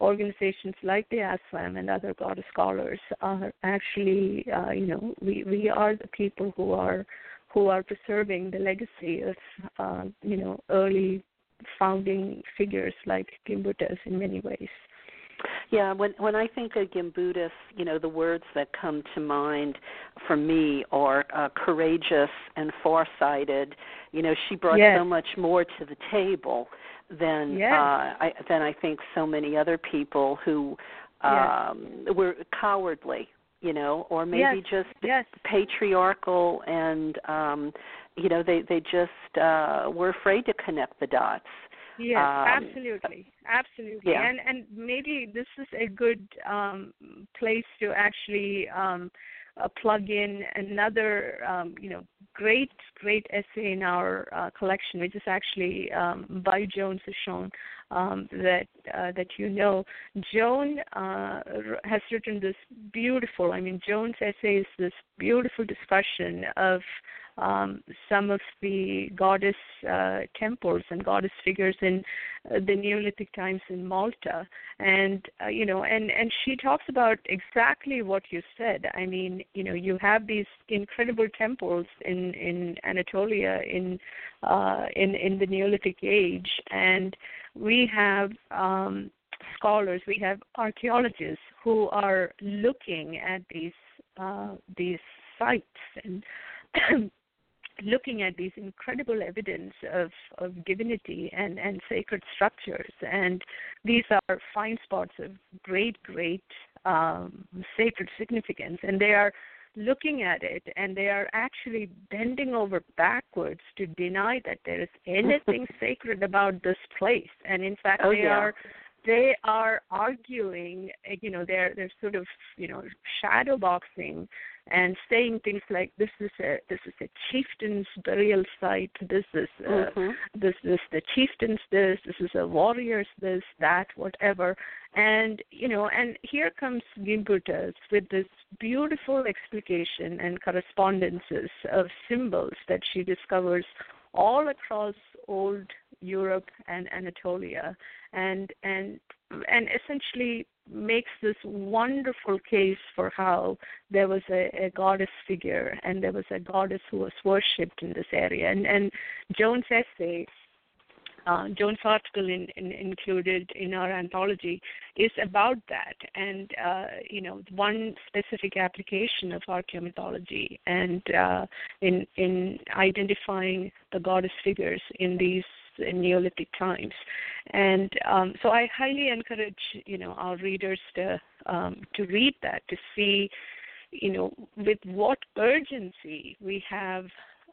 Speaker 2: organizations like the ASWM and other goddess scholars are actually uh, you know we we are the people who are who are preserving the legacy of uh, you know early founding figures like Gimbutas in many ways.
Speaker 1: Yeah, when when I think of Gimbutas, you know, the words that come to mind for me are uh, courageous and farsighted. You know, she brought
Speaker 2: yes.
Speaker 1: so much more to the table than
Speaker 2: yes.
Speaker 1: uh, I, than I think so many other people who um,
Speaker 2: yes.
Speaker 1: were cowardly. You know, or maybe just patriarchal and um you know they they just uh were afraid to connect the dots
Speaker 2: Yes,
Speaker 1: um,
Speaker 2: absolutely, absolutely,
Speaker 1: yeah.
Speaker 2: and and maybe this is a good um, place to actually um, uh, plug in another um, you know great great essay in our uh, collection, which is actually um, by Joan Cichon um, that uh, that you know. Joan uh, has written this beautiful. I mean, Joan's essay is this beautiful discussion of um, some of the goddess uh, temples and goddess figures in uh, the Neolithic times in Malta, and uh, you know, and and she talks about exactly what you said. I mean, you know, you have these incredible temples in in Anatolia in uh, in in the Neolithic age, and we have um, scholars, we have archaeologists who are looking at these uh, these sites and looking at these incredible evidence of, of divinity and, and sacred structures. And these are fine spots of great, great um, sacred significance. And they are looking at it and they are actually bending over backwards to deny that there is anything sacred about this place. And in fact,
Speaker 1: oh,
Speaker 2: they
Speaker 1: yeah.
Speaker 2: are they are arguing you know they're they're sort of you know shadow boxing and saying things like this is a this is a chieftain's burial site. This is uh,
Speaker 1: mm-hmm.
Speaker 2: this is the chieftain's this. This is a warrior's this that whatever. And you know and here comes Gimbutas with this beautiful explication and correspondences of symbols that she discovers all across old Europe and Anatolia and and and essentially makes this wonderful case for how there was a, a goddess figure and there was a goddess who was worshipped in this area. And, and Joan's essay, uh, Joan's article in, in, included in our anthology is about that. And, uh, you know, one specific application of archaeomythology and uh, in, in identifying the goddess figures in these in Neolithic times. And um, so I highly encourage you know our readers to um, to read that to see you know with what urgency we have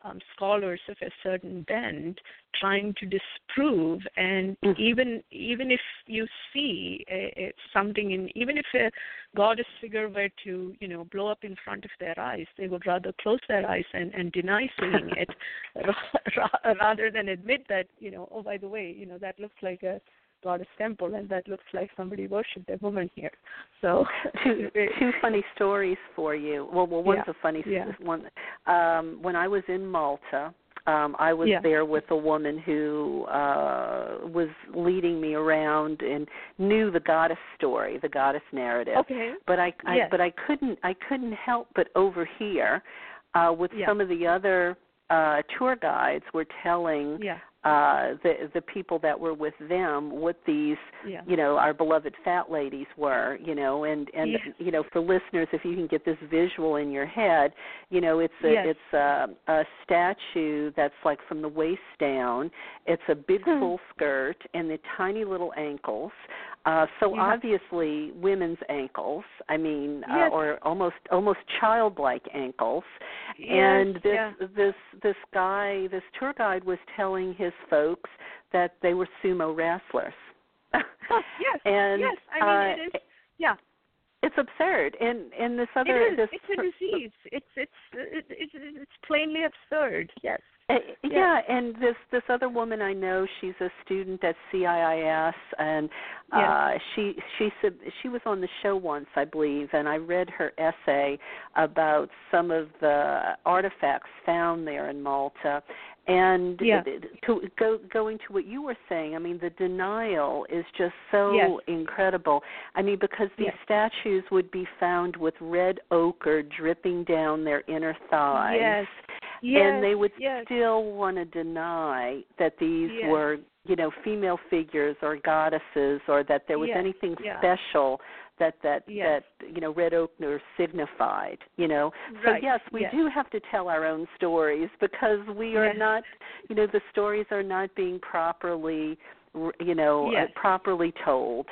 Speaker 2: um, scholars of a certain bend trying to disprove and
Speaker 1: mm.
Speaker 2: even even if you see a, a, something in even if a goddess figure were to you know blow up in front of their eyes they would rather close their eyes and, and deny seeing it rather than admit that you know oh by the way you know that looks like a goddess temple, and that looks like somebody worshipped a woman here. So
Speaker 1: two two funny stories for you. Well, well, one's
Speaker 2: yeah.
Speaker 1: a funny
Speaker 2: yeah.
Speaker 1: one. Um, when I was in Malta, um, I was
Speaker 2: yeah.
Speaker 1: there with a woman who uh, was leading me around and knew the goddess story, the goddess narrative.
Speaker 2: Okay.
Speaker 1: But I, I
Speaker 2: yes.
Speaker 1: but I couldn't I couldn't help but overhear uh, with
Speaker 2: yeah.
Speaker 1: some of the other uh, tour guides were telling
Speaker 2: yeah
Speaker 1: uh the the people that were with them what these
Speaker 2: yeah.
Speaker 1: you know our beloved fat ladies were you know and and
Speaker 2: yeah.
Speaker 1: you know for listeners if you can get this visual in your head you know it's a
Speaker 2: yes.
Speaker 1: it's a a statue that's like from the waist down it's a big
Speaker 2: hmm.
Speaker 1: full skirt and the tiny little ankles Uh, so
Speaker 2: Yeah.
Speaker 1: obviously, women's ankles. I mean, uh, or almost almost childlike ankles.
Speaker 2: Yes,
Speaker 1: and this
Speaker 2: yeah.
Speaker 1: this this guy, this tour guide, was telling his folks that they were sumo wrestlers.
Speaker 2: Oh, yes,
Speaker 1: and
Speaker 2: yes. I mean,
Speaker 1: uh,
Speaker 2: it is. Yeah,
Speaker 1: it's absurd. And and this
Speaker 2: it
Speaker 1: other
Speaker 2: is.
Speaker 1: this
Speaker 2: It's a disease. It's it's it's it's plainly absurd. Yes.
Speaker 1: Uh, yeah, and this this other woman I know, she's a student at CIIS, and uh,
Speaker 2: Yeah.
Speaker 1: she she sub- she was on the show once, I believe, and I read her essay about some of the artifacts found there in Malta. And
Speaker 2: Yeah.
Speaker 1: to go going to what you were saying, I mean, the denial is just so
Speaker 2: Yes.
Speaker 1: incredible. I mean, because these
Speaker 2: Yes.
Speaker 1: statues would be found with red ochre dripping down their inner thighs
Speaker 2: Yes. Yes.
Speaker 1: and they would
Speaker 2: yes.
Speaker 1: still want to deny that these
Speaker 2: Yes.
Speaker 1: were you know female figures or goddesses or that there was anything special that that that you know red ochre signified you know so
Speaker 2: Right,
Speaker 1: yes we do have to tell our own stories because we are not you know the stories are not being properly you know uh, properly told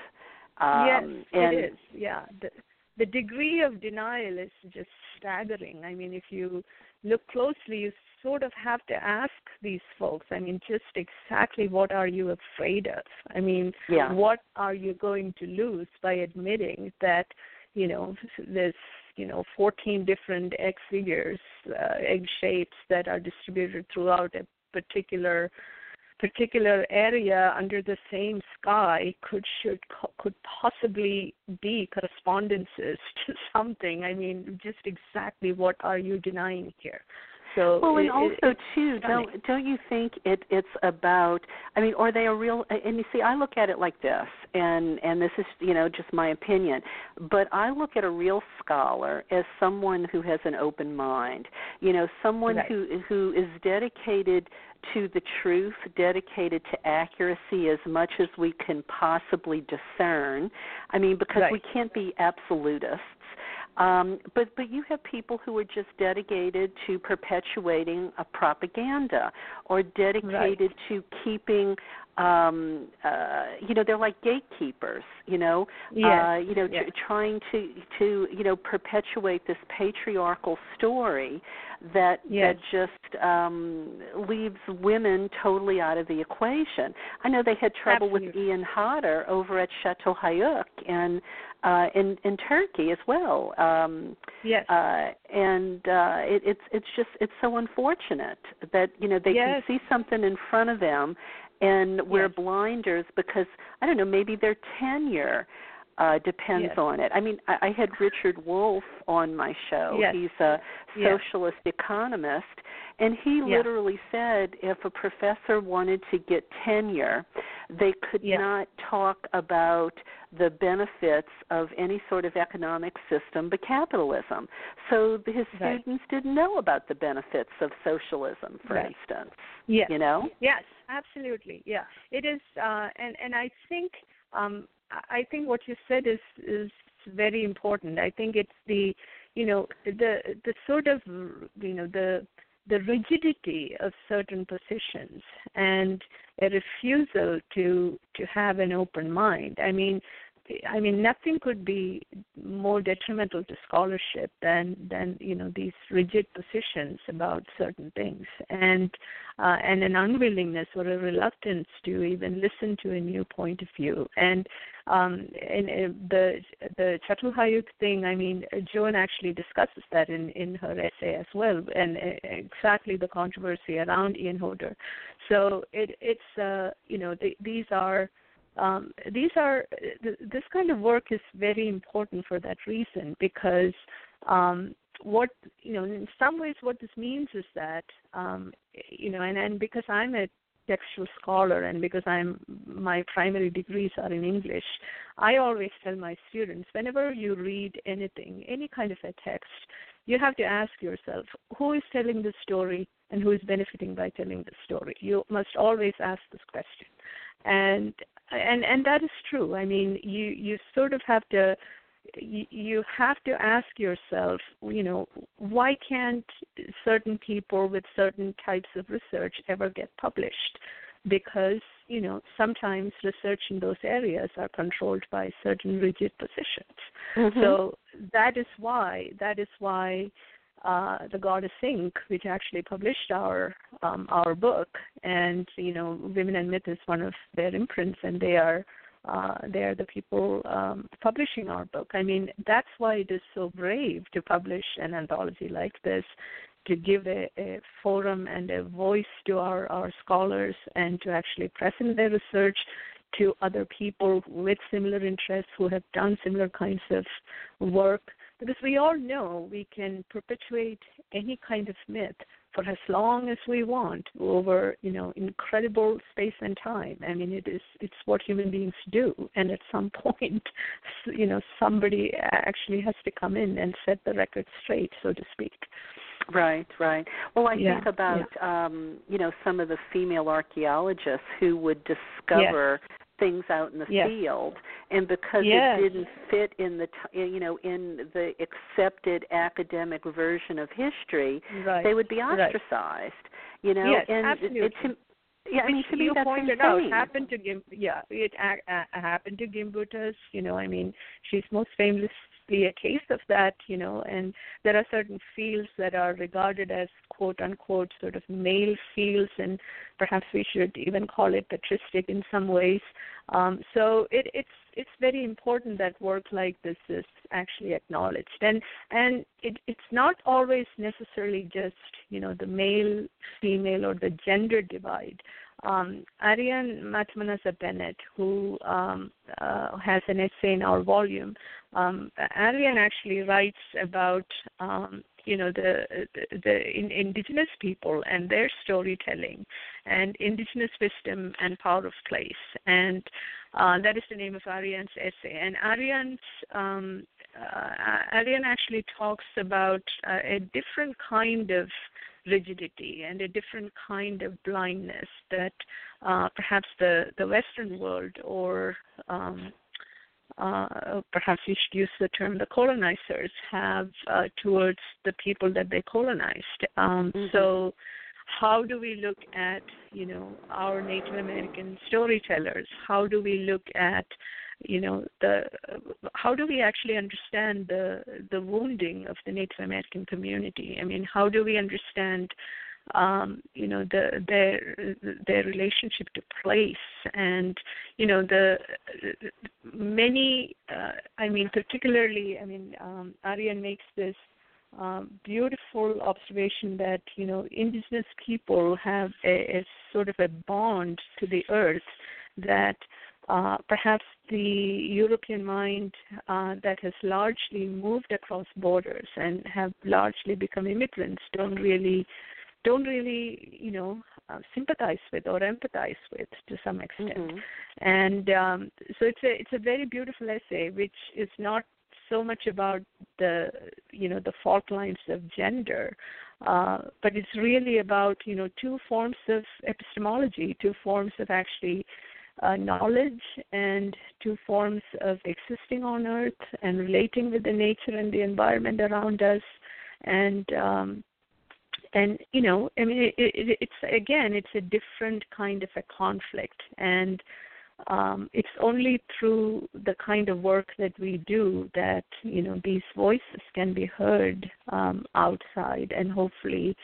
Speaker 1: um
Speaker 2: yes,
Speaker 1: and
Speaker 2: it is. Yeah, the the degree of denial is just staggering. I mean, if you look closely, you sort of have to ask these folks. I mean, just exactly what are you afraid of? I mean,
Speaker 1: Yeah.
Speaker 2: what are you going to lose by admitting that you know there's you know 14 different egg figures, uh, egg shapes that are distributed throughout a particular particular area under the same sky could should could possibly be correspondences to something. I mean just exactly what are you denying here so
Speaker 1: well, and
Speaker 2: it-
Speaker 1: also
Speaker 2: it-
Speaker 1: too,
Speaker 2: stunning.
Speaker 1: don't don't you think it it's about? I mean, are they a real? And you see, I look at it like this, and and this is you know just my opinion, but I look at a real scholar as someone who has an open mind. You know, someone
Speaker 2: Right.
Speaker 1: who who is dedicated to the truth, dedicated to accuracy as much as we can possibly discern. I mean, because we can't be absolutists. Um, but but you have people who are just dedicated to perpetuating a propaganda or dedicated to keeping um uh you know they're like gatekeepers you know?
Speaker 2: Yes,
Speaker 1: uh you know tr- trying to to you know perpetuate this patriarchal story that
Speaker 2: Yes.
Speaker 1: that just um leaves women totally out of the equation. I know they had trouble with ian hodder over at Çatalhöyük and uh in in turkey as well. Um
Speaker 2: yes.
Speaker 1: uh and uh it, it's it's just it's so unfortunate that you know they
Speaker 2: Yes.
Speaker 1: can see something in front of them and wear
Speaker 2: Yes.
Speaker 1: blinders because I don't know maybe their tenure uh depends
Speaker 2: Yes.
Speaker 1: on it. I mean I, I had Richard Wolff on my show.
Speaker 2: Yes.
Speaker 1: He's a
Speaker 2: Yes.
Speaker 1: socialist economist and he literally said if a professor wanted to get tenure they could not talk about the benefits of any sort of economic system but capitalism. So his
Speaker 2: Right.
Speaker 1: students didn't know about the benefits of socialism, for
Speaker 2: Right.
Speaker 1: instance.
Speaker 2: yes
Speaker 1: You know?
Speaker 2: Yes, absolutely. Yeah, it is, uh, and and I think um, I think what you said is is very important. I think it's the you know the the sort of you know the the rigidity of certain positions and a refusal to to have an open mind. I mean, I mean, nothing could be more detrimental to scholarship than than you know these rigid positions about certain things, and uh, and an unwillingness or a reluctance to even listen to a new point of view. And um, and uh, the the Çatalhöyük thing, I mean, Joan actually discusses that in in her essay as well, and uh, exactly the controversy around Ian Hodder. So it it's uh, you know the, these are um, these are th- this kind of work is very important for that reason because um, what you know in some ways what this means is that um, you know and, and because I'm a textual scholar and because I'm my primary degrees are in English, I always tell my students whenever you read anything, any kind of a text, you have to ask yourself who is telling the story and who is benefiting by telling the story. You must always ask this question. And and and that is true. I mean, you you sort of have to you, you have to ask yourself, you know, why can't certain people with certain types of research ever get published? Because you know sometimes research in those areas are controlled by certain rigid positions.
Speaker 1: Mm-hmm.
Speaker 2: So that is why that is why uh, the Goddess Ink, which actually published our um, our book, and you know, Women and Myth is one of their imprints, and they are uh, they are the people um, publishing our book. I mean, that's why it is so brave to publish an anthology like this, to give a, a forum and a voice to our, our scholars and to actually present their research to other people with similar interests who have done similar kinds of work because we all know we can perpetuate any kind of myth for as long as we want over you know incredible space and time i mean it is it's what human beings do and at some point you know somebody actually has to come in and set the record straight so to speak
Speaker 1: Right, right. Well, I
Speaker 2: yeah,
Speaker 1: think about
Speaker 2: yeah.
Speaker 1: um, you know some of the female archaeologists who would discover
Speaker 2: yes.
Speaker 1: Things out in the
Speaker 2: yes.
Speaker 1: field, and because
Speaker 2: yes.
Speaker 1: it didn't fit in the you know in the accepted academic version of history,
Speaker 2: right.
Speaker 1: they would be ostracized.
Speaker 2: Right.
Speaker 1: You know,
Speaker 2: yes,
Speaker 1: and
Speaker 2: absolutely.
Speaker 1: It, it, yeah, I mean, to me
Speaker 2: you
Speaker 1: that's
Speaker 2: pointed
Speaker 1: insane.
Speaker 2: out happened to Gim. Yeah, it a- a- happened to Gimbutas. You know, I mean, she's most famously a case of that. You know, and there are certain fields that are regarded as quote unquote sort of male fields, and perhaps we should even call it patristic in some ways. Um, so it, it's it's very important that work like this is actually acknowledged, and and it, it's not always necessarily just you know the male female or the gender divide. Um, Ariane Matmanasa Bennett, who um, uh, has an essay in our volume, um, Ariane actually writes about um, you know the the, the in, indigenous people and their storytelling and indigenous wisdom and power of place. And uh, that is the name of Ariane's essay. And Ariane's um, uh, Ariane actually talks about uh, a different kind of rigidity and a different kind of blindness that uh, perhaps the the Western world or um, uh, perhaps we should use the term the colonizers have uh, towards the people that they colonized. Um,
Speaker 1: mm-hmm.
Speaker 2: So, how do we look at you know our Native American storytellers? How do we look at you know the how do we actually understand the the wounding of the Native American community? I mean, how do we understand um, you know the their their relationship to place and you know the many uh, I mean particularly I mean um, Ariane makes this um, beautiful observation that you know indigenous people have a, a sort of a bond to the earth that uh, perhaps the European mind uh, that has largely moved across borders and have largely become immigrants don't really don't really you know uh, sympathize with or empathize with to some extent
Speaker 1: mm-hmm.
Speaker 2: and um, so it's a it's a very beautiful essay which is not so much about the you know the fault lines of gender uh, but it's really about you know two forms of epistemology two forms of actually uh, knowledge and two forms of existing on earth and relating with the nature and the environment around us. And um, and you know i mean it, it, it's again it's a different kind of a conflict. And um, it's only through the kind of work that we do that you know these voices can be heard um, outside. And hopefully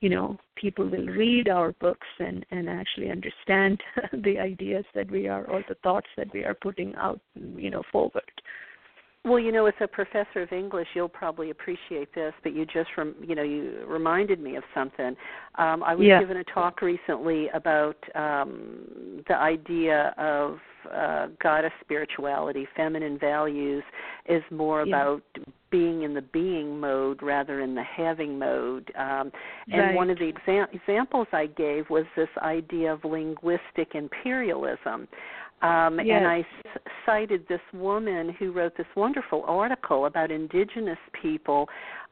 Speaker 2: you know people will read our books and and actually understand the ideas that we are or the thoughts that we are putting out you know forward
Speaker 1: well, you know, as a professor of English, you'll probably appreciate this, but you just, rem- you know, you reminded me of something. Um, I was
Speaker 2: yeah.
Speaker 1: given a talk recently about um, the idea of uh, goddess spirituality, feminine values, is more
Speaker 2: yeah.
Speaker 1: about being in the being mode rather in the having mode. Um, and
Speaker 2: right.
Speaker 1: one of the exa- examples I gave was this idea of linguistic imperialism. Um,
Speaker 2: yes.
Speaker 1: And I c- cited this woman who wrote this wonderful article about indigenous people.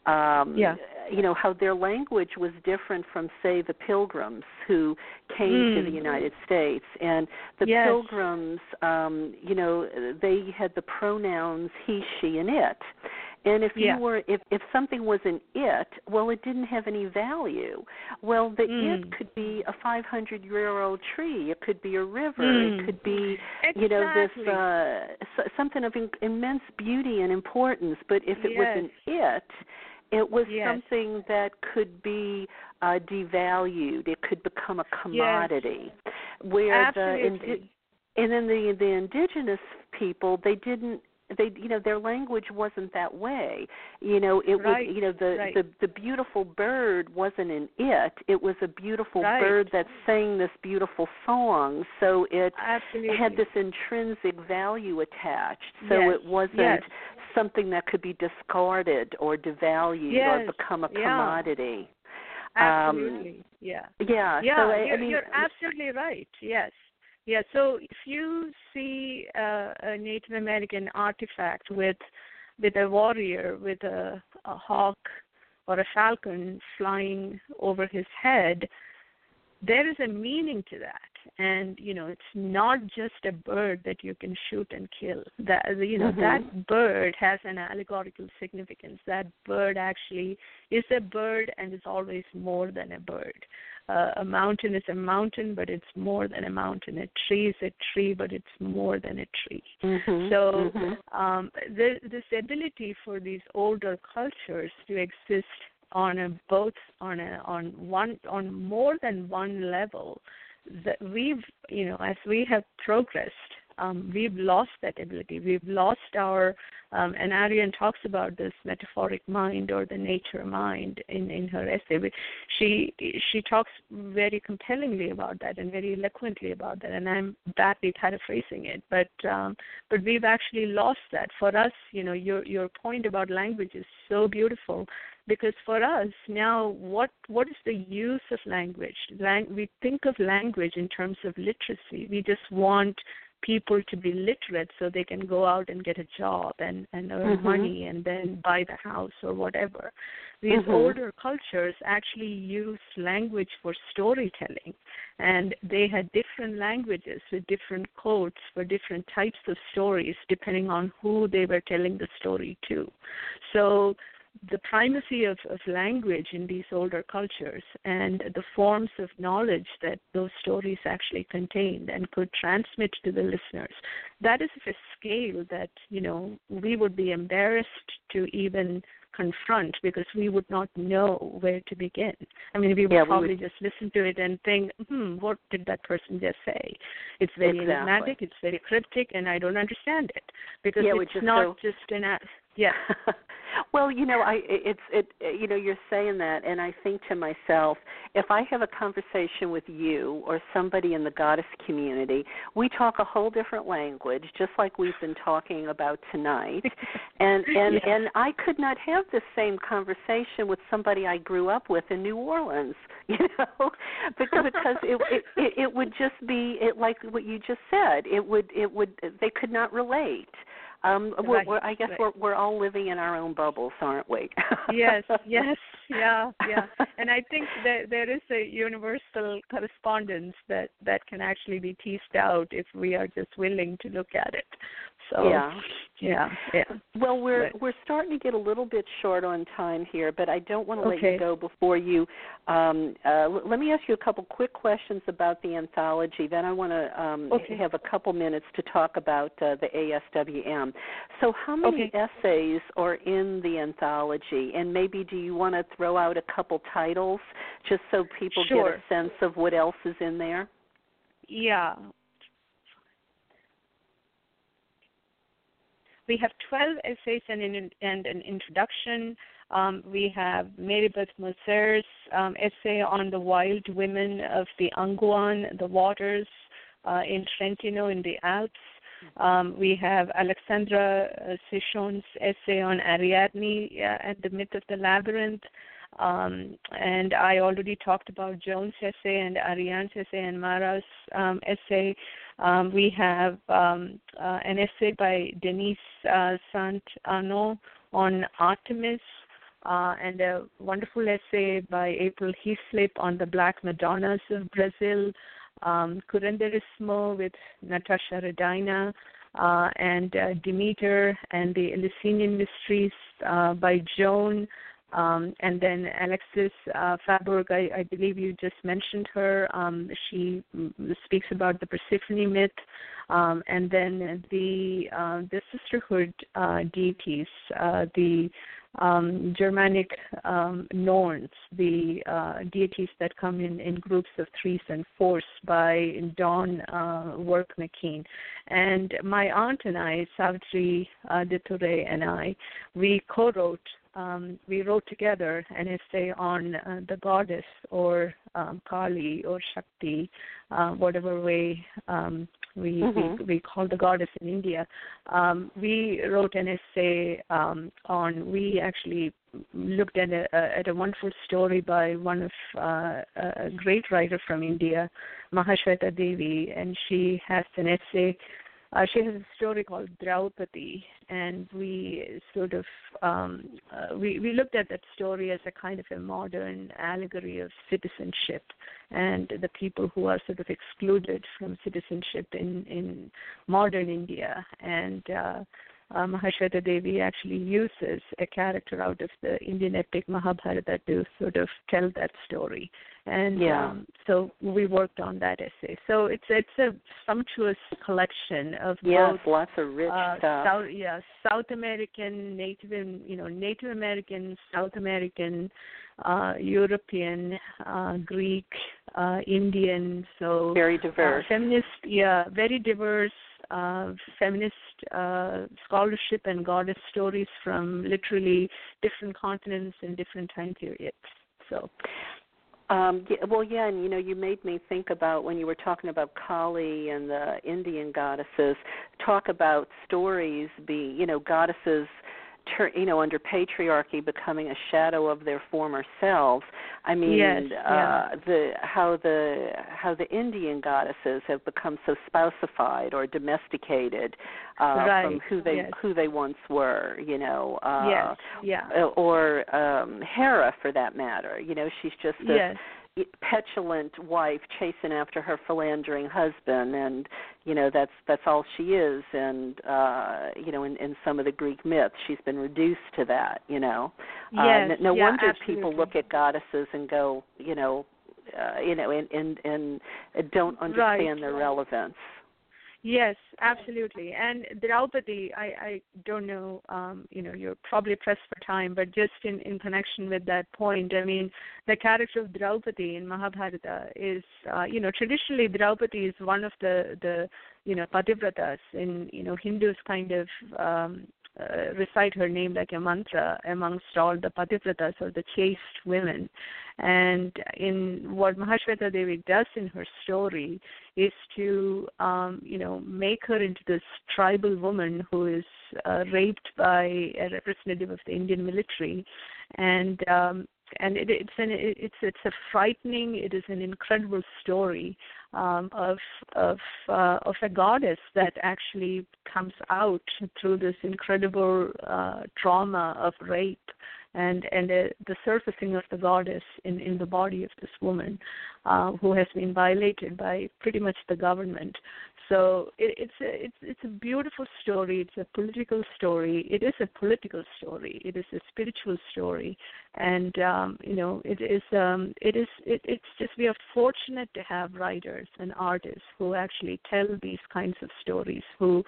Speaker 1: Um,
Speaker 2: yeah.
Speaker 1: You know how their language was different from, say, the Pilgrims who came
Speaker 2: mm.
Speaker 1: to the United States, and the
Speaker 2: yes.
Speaker 1: Pilgrims, um, you know, they had the pronouns he, she, and it, And if
Speaker 2: yeah.
Speaker 1: you were if if something was an it, well it didn't have any value. Well, the
Speaker 2: Mm.
Speaker 1: it could be a 500 year old tree, it could be a river,
Speaker 2: Mm.
Speaker 1: it could be
Speaker 2: exactly.
Speaker 1: you know this uh something of in- immense beauty and importance, but if it was
Speaker 2: Yes.
Speaker 1: an it, it was
Speaker 2: Yes.
Speaker 1: something that could be uh devalued. It could become a commodity. Where
Speaker 2: Absolutely.
Speaker 1: the indi- and then the the indigenous people they didn't they you know their language wasn't that way you know it
Speaker 2: Right,
Speaker 1: was you know the
Speaker 2: right.
Speaker 1: the the beautiful bird wasn't an it it was a beautiful
Speaker 2: Right.
Speaker 1: bird that sang this beautiful song so it
Speaker 2: Absolutely.
Speaker 1: had this intrinsic value attached so
Speaker 2: Yes,
Speaker 1: it wasn't
Speaker 2: yes.
Speaker 1: Something that could be discarded or devalued
Speaker 2: Yes,
Speaker 1: or become a commodity. yeah.
Speaker 2: Absolutely. yeah.
Speaker 1: yeah
Speaker 2: Yeah,
Speaker 1: so I,
Speaker 2: you're,
Speaker 1: I mean
Speaker 2: you're absolutely right. Yes. Yeah, so if you see uh, a Native American artifact with with a warrior with a, a hawk or a falcon flying over his head, there is a meaning to that. And you know, it's not just a bird that you can shoot and kill. That you know,
Speaker 1: Mhm.
Speaker 2: that bird has an allegorical significance. That bird actually is a bird and is always more than a bird. Uh, a mountain is a mountain, but it's more than a mountain. A tree is a tree, but it's more than a tree.
Speaker 1: mhm,
Speaker 2: So
Speaker 1: mhm.
Speaker 2: um, the, this ability for these older cultures to exist on a both on a on one on more than one level, that we've you know as we have progressed, um, we've lost that ability. We've lost our um, and Ariane talks about this metaphoric mind or the nature mind in in her essay. She she talks very compellingly about that and very eloquently about that, and I'm badly paraphrasing it, but um, but we've actually lost that. For us, you know, your your point about language is so beautiful because for us now, what what is the use of language? Lang- we think of language in terms of literacy. We just want people to be literate so they can go out and get a job and and earn
Speaker 1: Mhm.
Speaker 2: money and then buy the house or whatever these
Speaker 1: Mhm.
Speaker 2: older cultures actually use language for storytelling and they had different languages with different codes for different types of stories depending on who they were telling the story to so the primacy of, of language in these older cultures and the forms of knowledge that those stories actually contained and could transmit to the listeners that is of a scale that you know we would be embarrassed to even confront because we would not know where to begin. I mean, we would
Speaker 1: Yeah, we
Speaker 2: probably
Speaker 1: would-
Speaker 2: just listen to it and think, hmm, what did that person just say? It's very
Speaker 1: Exactly.
Speaker 2: enigmatic, it's very cryptic, and I don't understand it because
Speaker 1: Yeah,
Speaker 2: it's not
Speaker 1: go-
Speaker 2: just an. Yeah.
Speaker 1: well, you know, I it's it you know, you're saying that and I think to myself, if I have a conversation with you or somebody in the goddess community, we talk a whole different language just like we've been talking about tonight. And and
Speaker 2: Yeah.
Speaker 1: and I could not have the same conversation with somebody I grew up with in New Orleans, you know, because because it it it, it would just be it like what you just said. It would it would they could not relate. Um, we're, we're, I guess we're we're all living in our own bubbles, aren't we?
Speaker 2: yes, yes, yeah, yeah. And I think that there is a universal correspondence that that can actually be teased out if we are just willing to look at it. So
Speaker 1: yeah.
Speaker 2: yeah, yeah.
Speaker 1: Well, we're
Speaker 2: Right.
Speaker 1: we're starting to get a little bit short on time here, but I don't want to let you go before you. Um, uh, l- let me ask you a couple quick questions about the anthology. Then I want to um,
Speaker 2: Okay.
Speaker 1: have a couple minutes to talk about uh, the ASWM. So, how many
Speaker 2: Okay.
Speaker 1: essays are in the anthology? And maybe do you want to throw out a couple titles just so people get a sense of what else is in there?
Speaker 2: Yeah. We have 12 essays and an, and an introduction. Um, we have Marybeth Moser's um, essay on the wild women of the Anguane, the waters uh, in Trentino in the Alps. Um, we have Alexandra uh, Sichon's essay on Ariadne uh, and the myth of the labyrinth. Um, and I already talked about Joan's essay and Ariane's essay and Mara's um, essay. Um, we have um, uh, an essay by Denise uh, Arnaud on Artemis, uh, and a wonderful essay by April Heaslip on the Black Madonnas of Brazil. Um, Curanderismo with Natasha Radina, uh, and uh, Demeter and the Eleusinian Mysteries uh, by Joan. Um, and then Alexis uh, Faberg, I, I, believe you just mentioned her. Um, she speaks about the Persephone myth, um, and then the uh, the sisterhood uh, deities, uh, the um, Germanic um, Norns, the uh, deities that come in, in groups of threes and fours by Dawn uh, Work MaKinne. And my aunt and I, Savitri uh, and I, we co-wrote um, we wrote together an essay on uh, the goddess or um, Kali or Shakti, uh, whatever way um, we, mm-hmm. we we call the goddess in India. Um, we wrote an essay um, on. We actually looked at a, at a wonderful story by one of uh, a great writer from India, Mahashweta Devi, and she has an essay uh, she has a story called Draupadi, and we sort of um, uh, we we looked at that story as a kind of a modern allegory of citizenship and the people who are sort of excluded from citizenship in in modern India and. Uh, uh, Mahashweta Devi actually uses a character out of the Indian epic Mahabharata to sort of tell that story and
Speaker 1: yeah.
Speaker 2: um, so we worked on that essay. So it's it's a sumptuous collection of
Speaker 1: yes,
Speaker 2: both,
Speaker 1: lots of rich
Speaker 2: uh,
Speaker 1: stuff.
Speaker 2: South, yeah, South American, Native, you know, Native American, South American, uh, European, uh, Greek, uh, Indian. So
Speaker 1: very
Speaker 2: uh,
Speaker 1: diverse.
Speaker 2: Uh, feminist, yeah, very diverse. Uh, feminist uh, scholarship and goddess stories from literally different continents and different time periods. So,
Speaker 1: um, yeah, well, yeah, and you know, you made me think about when you were talking about Kali and the Indian goddesses. Talk about stories, be you know, goddesses ter- you know under patriarchy becoming a shadow of their former selves i mean
Speaker 2: yes,
Speaker 1: uh
Speaker 2: yeah.
Speaker 1: the how the how the indian goddesses have become so spousified or domesticated uh
Speaker 2: right.
Speaker 1: from who they
Speaker 2: yes.
Speaker 1: who they once were you know uh
Speaker 2: yes. yeah
Speaker 1: or um hera for that matter you know she's just this
Speaker 2: yes
Speaker 1: petulant wife chasing after her philandering husband and you know that's that's all she is and uh you know in in some of the greek myths she's been reduced to that you know
Speaker 2: yes,
Speaker 1: uh, no, no
Speaker 2: yeah,
Speaker 1: wonder
Speaker 2: absolutely.
Speaker 1: people look at goddesses and go you know uh, you know and and and don't understand
Speaker 2: right.
Speaker 1: their relevance
Speaker 2: Yes, absolutely. And Draupadi, I, I don't know, um, you know, you're probably pressed for time, but just in, in connection with that point, I mean, the character of Draupadi in Mahabharata is, uh, you know, traditionally Draupadi is one of the, the you know, Pativratas in, you know, Hindus kind of um, uh, recite her name like a mantra amongst all the pativratas or the chaste women. And in what Mahashweta Devi does in her story is to, um, you know, make her into this tribal woman who is uh, raped by a representative of the Indian military, and um, and it, it's an it's it's a frightening, it is an incredible story um, of of uh, of a goddess that actually comes out through this incredible uh, trauma of rape and and uh, the surfacing of the goddess in in the body of this woman uh, who has been violated by pretty much the government. So it, it's a it's it's a beautiful story. It's a political story. It is a political story. It is a spiritual story, and um, you know it is um, it is it, it's just we are fortunate to have writers and artists who actually tell these kinds of stories who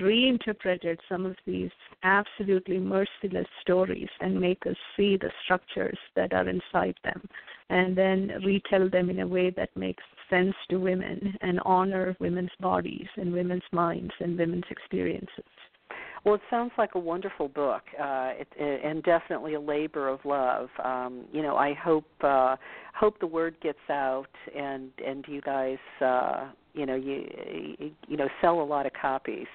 Speaker 2: reinterpreted some of these absolutely merciless stories and make us see the structures that are inside them and then retell them in a way that makes sense to women and honor women's bodies and women's minds and women's experiences.
Speaker 1: Well, it sounds like a wonderful book, uh, it, it, and definitely a labor of love. Um, you know, I hope uh, hope the word gets out, and and you guys, uh, you know, you you know, sell a lot of copies.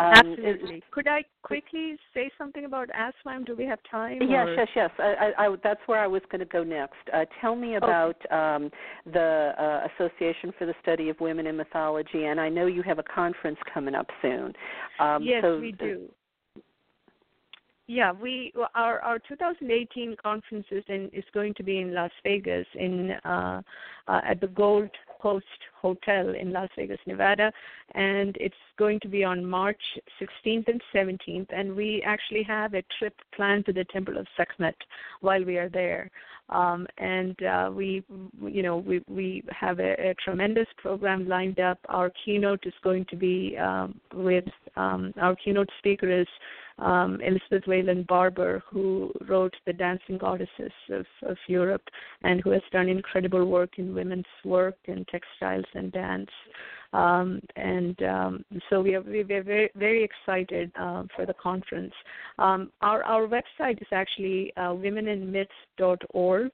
Speaker 2: Um, Absolutely. Could I quickly say something about ASWM? Do we have time?
Speaker 1: Yes,
Speaker 2: or?
Speaker 1: yes, yes. I, I, I, that's where I was going to go next. Uh, tell me about
Speaker 2: okay.
Speaker 1: um, the uh, Association for the Study of Women in Mythology, and I know you have a conference coming up soon. Um,
Speaker 2: yes,
Speaker 1: so
Speaker 2: we do. Yeah, we our our 2018 conference is in is going to be in Las Vegas in uh, uh, at the Gold Coast Hotel in Las Vegas, Nevada, and it's going to be on March 16th and 17th. And we actually have a trip planned to the Temple of Sekhmet while we are there. Um, and uh, we, you know, we we have a, a, tremendous program lined up. Our keynote is going to be um, with um, our keynote speaker is um, Elizabeth Wayland Barber, who wrote The Dancing Goddesses of, of Europe and who has done incredible work in women's work and textiles and dance. Um, and um, so we are, we are very, very excited uh, for the conference. Um, our, our website is actually uh, womeninmyths.org.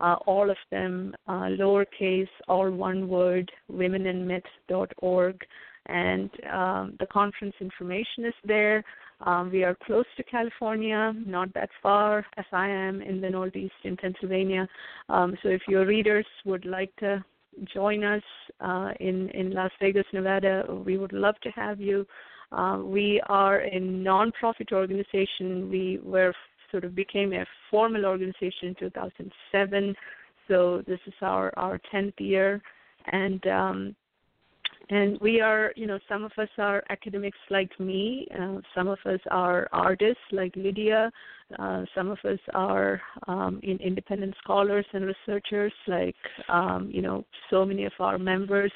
Speaker 2: Uh, all of them uh, lowercase, all one word, womeninmyths.org. And um, the conference information is there. Um, we are close to California, not that far as I am in the Northeast in Pennsylvania. Um, so if your readers would like to join us uh, in in Las Vegas, Nevada, we would love to have you. Uh, we are a nonprofit organization. We were sort of became a formal organization in 2007. So this is our our 10th year, and um, and we are you know some of us are academics like me uh, some of us are artists like lydia uh, some of us are um, in independent scholars and researchers like um, you know so many of our members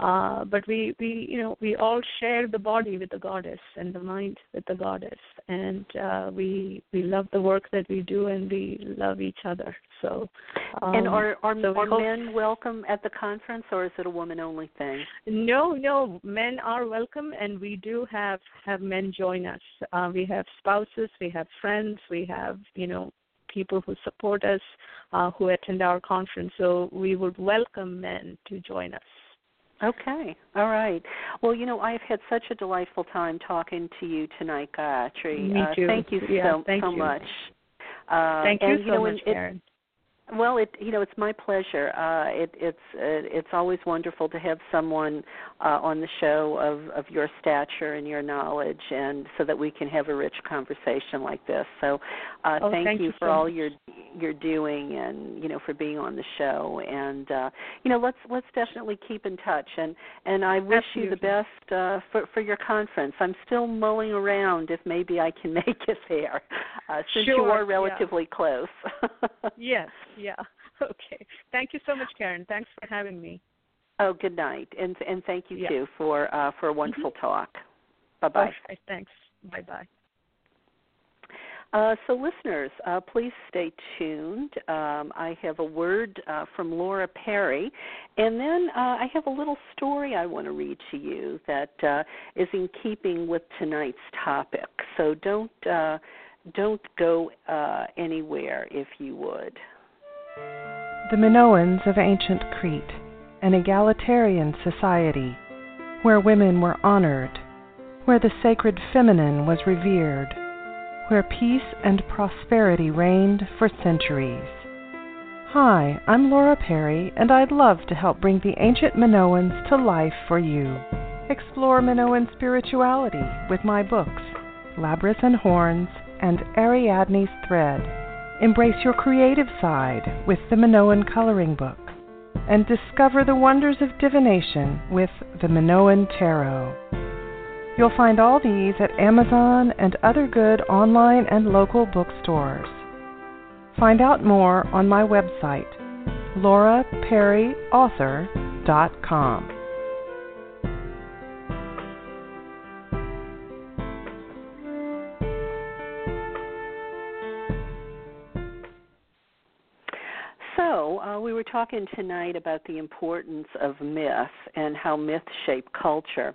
Speaker 2: uh, but we, we, you know, we all share the body with the goddess and the mind with the goddess, and uh, we we love the work that we do, and we love each other. So,
Speaker 1: um, and are are, so are men welcome at the conference, or is it a woman only thing?
Speaker 2: No, no, men are welcome, and we do have have men join us. Uh, we have spouses, we have friends, we have you know people who support us, uh, who attend our conference. So we would welcome men to join us.
Speaker 1: Okay. All right. Well, you know, I've had such a delightful time talking to you tonight, Gayatri.
Speaker 2: Me too.
Speaker 1: Uh, thank you
Speaker 2: yeah,
Speaker 1: so
Speaker 2: thank
Speaker 1: so
Speaker 2: you.
Speaker 1: much.
Speaker 2: Uh, thank you
Speaker 1: and,
Speaker 2: so
Speaker 1: you know,
Speaker 2: much, Karen.
Speaker 1: Well, it you know it's my pleasure. Uh, it, it's uh, it's always wonderful to have someone uh, on the show of of your stature and your knowledge, and so that we can have a rich conversation like this. So, uh,
Speaker 2: oh,
Speaker 1: thank,
Speaker 2: thank,
Speaker 1: you,
Speaker 2: you
Speaker 1: for
Speaker 2: so
Speaker 1: all
Speaker 2: your
Speaker 1: you're you're doing, and you know for being on the show. And uh, you know let's let's definitely keep in touch. And and I wish
Speaker 2: Absolutely.
Speaker 1: you the best uh, for for your conference. I'm still mulling around if maybe I can make it there, uh, since
Speaker 2: sure,
Speaker 1: you are relatively
Speaker 2: yeah.
Speaker 1: close.
Speaker 2: yes. Yeah. Okay. Thank you so much, Karen. Thanks for having me.
Speaker 1: Oh, good night, and and thank you
Speaker 2: yeah.
Speaker 1: too for uh, for a wonderful
Speaker 2: mm-hmm.
Speaker 1: talk. Bye bye.
Speaker 2: Thanks. Bye bye.
Speaker 1: Uh, so, listeners, uh, please stay tuned. Um, I have a word uh, from Laura Perry, and then uh, I have a little story I want to read to you that uh, is in keeping with tonight's topic. So, don't uh, don't go anywhere if you would.
Speaker 4: The Minoans of ancient Crete, an egalitarian society, where women were honored, where the sacred feminine was revered, where peace and prosperity reigned for centuries. Hi, I'm Laura Perry, and I'd love to help bring the ancient Minoans to life for you. Explore Minoan spirituality with my books, Labrys and Horns and Ariadne's Thread. Embrace your creative side with the Minoan Coloring Book. And discover the wonders of divination with the Minoan Tarot. You'll find all these at Amazon and other good online and local bookstores. Find out more on my website, lauraperryauthor.com.
Speaker 1: were talking tonight about the importance of myth and how myths shape culture.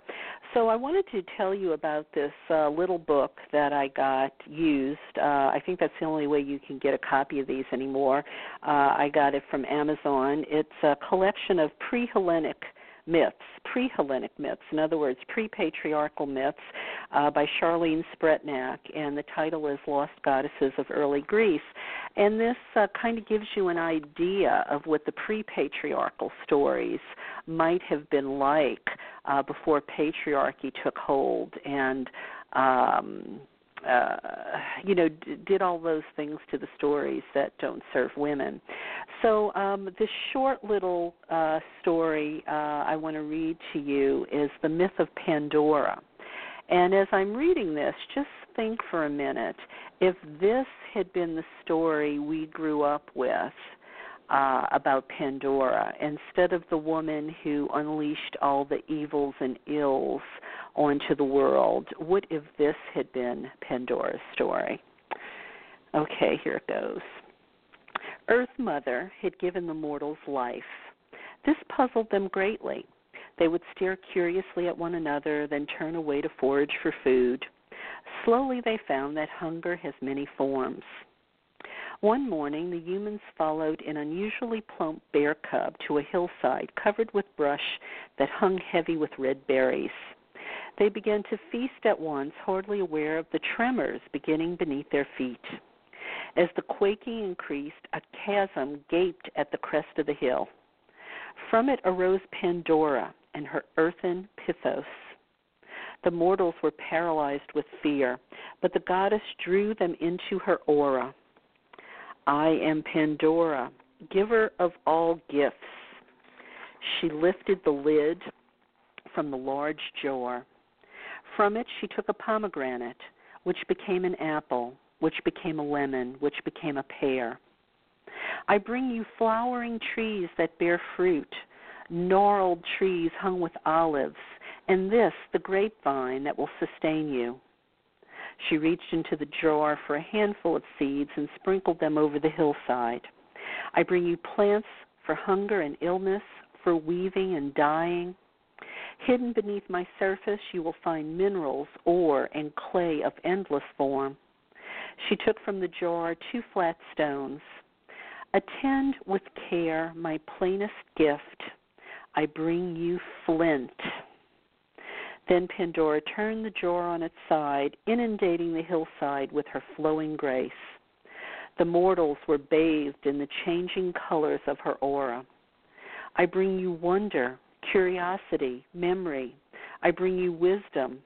Speaker 1: So, I wanted to tell you about this uh, little book that I got used. Uh, I think that's the only way you can get a copy of these anymore. Uh, I got it from Amazon. It's a collection of pre Hellenic myths, pre Hellenic myths, in other words, pre patriarchal myths, uh, by Charlene Spretnak, and the title is Lost Goddesses of Early Greece. And this uh, kind of gives you an idea of what the pre patriarchal stories might have been like uh, before patriarchy took hold and um, uh, you know, d- did all those things to the stories that don't serve women. So um, this short little uh, story uh, I want to read to you is the myth of Pandora. And as I'm reading this, just think for a minute if this had been the story we grew up with uh, about Pandora, instead of the woman who unleashed all the evils and ills onto the world, what if this had been Pandora's story? Okay, here it goes. Earth Mother had given the mortals life. This puzzled them greatly. They would stare curiously at one another, then turn away to forage for food. Slowly they found that hunger has many forms. One morning, the humans followed an unusually plump bear cub to a hillside covered with brush that hung heavy with red berries. They began to feast at once, hardly aware of the tremors beginning beneath their feet. As the quaking increased, a chasm gaped at the crest of the hill. From it arose Pandora and her earthen pithos. The mortals were paralyzed with fear, but the goddess drew them into her aura. I am Pandora, giver of all gifts. She lifted the lid from the large jar. From it she took a pomegranate, which became an apple, which became a lemon, which became a pear. I bring you flowering trees that bear fruit, gnarled trees hung with olives, and this, the grapevine that will sustain you. She reached into the jar for a handful of seeds and sprinkled them over the hillside. I bring you plants for hunger and illness, for weaving and dyeing. Hidden beneath my surface, you will find minerals, ore, and clay of endless form. She took from the jar two flat stones. Attend with care my plainest gift. I bring you flint. Then Pandora turned the jar on its side, inundating the hillside with her flowing grace. The mortals were bathed in the changing colors of her aura. I bring you wonder, curiosity, memory. I bring you wisdom.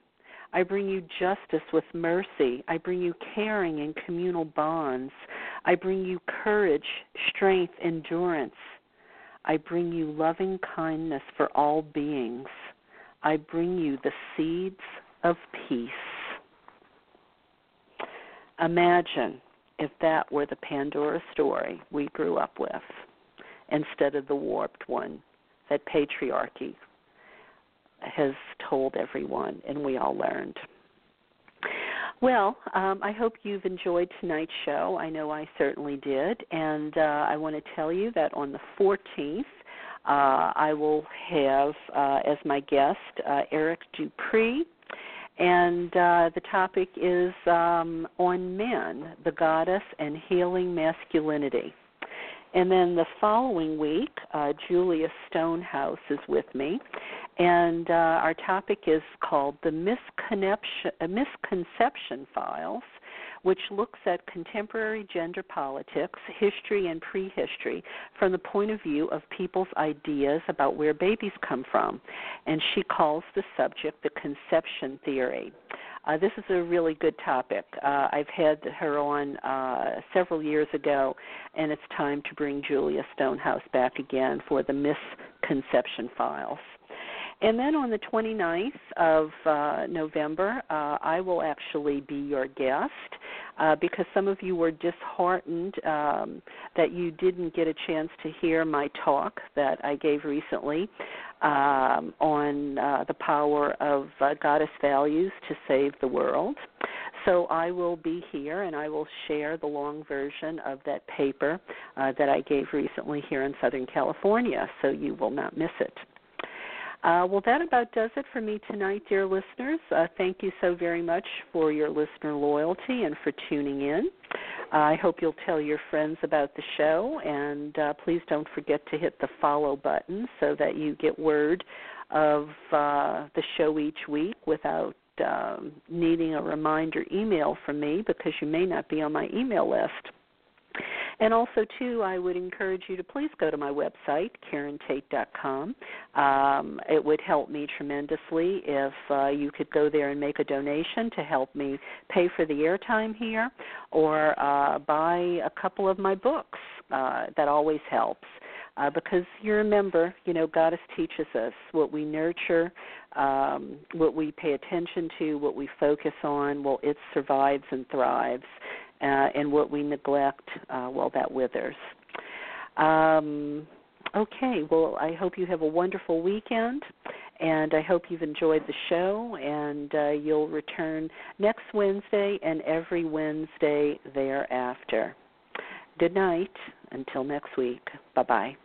Speaker 1: I bring you justice with mercy. I bring you caring and communal bonds. I bring you courage, strength, endurance. I bring you loving kindness for all beings. I bring you the seeds of peace. Imagine if that were the Pandora story we grew up with instead of the warped one that patriarchy has told everyone and we all learned. Well, um, I hope you've enjoyed tonight's show. I know I certainly did. And uh, I want to tell you that on the 14th, uh, I will have uh, as my guest uh, Eric Dupree, and uh, the topic is um, on men, the goddess, and healing masculinity. And then the following week, uh, Julia Stonehouse is with me, and uh, our topic is called the misconception, misconception files which looks at contemporary gender politics, history, and prehistory from the point of view of people's ideas about where babies come from. And she calls the subject the conception theory. Uh, this is a really good topic. Uh, I've had her on uh, several years ago, and it's time to bring Julia Stonehouse back again for the misconception files. And then on the 29th of uh, November, uh, I will actually be your guest uh, because some of you were disheartened um, that you didn't get a chance to hear my talk that I gave recently um, on uh, the power of uh, goddess values to save the world. So I will be here and I will share the long version of that paper uh, that I gave recently here in Southern California, so you will not miss it. Uh, well, that about does it for me tonight, dear listeners. Uh, thank you so very much for your listener loyalty and for tuning in. Uh, I hope you'll tell your friends about the show, and uh, please don't forget to hit the follow button so that you get word of uh, the show each week without um, needing a reminder email from me because you may not be on my email list. And also, too, I would encourage you to please go to my website, KarenTate.com. Um, it would help me tremendously if uh, you could go there and make a donation to help me pay for the airtime here, or uh, buy a couple of my books. Uh, that always helps. Uh, because you remember, you know, Goddess teaches us what we nurture, um, what we pay attention to, what we focus on, well, it survives and thrives and what we neglect, uh, well, that withers. Um, okay, well, I hope you have a wonderful weekend, and I hope you've enjoyed the show, and uh, you'll return next Wednesday and every Wednesday thereafter. Good night. Until next week. Bye bye.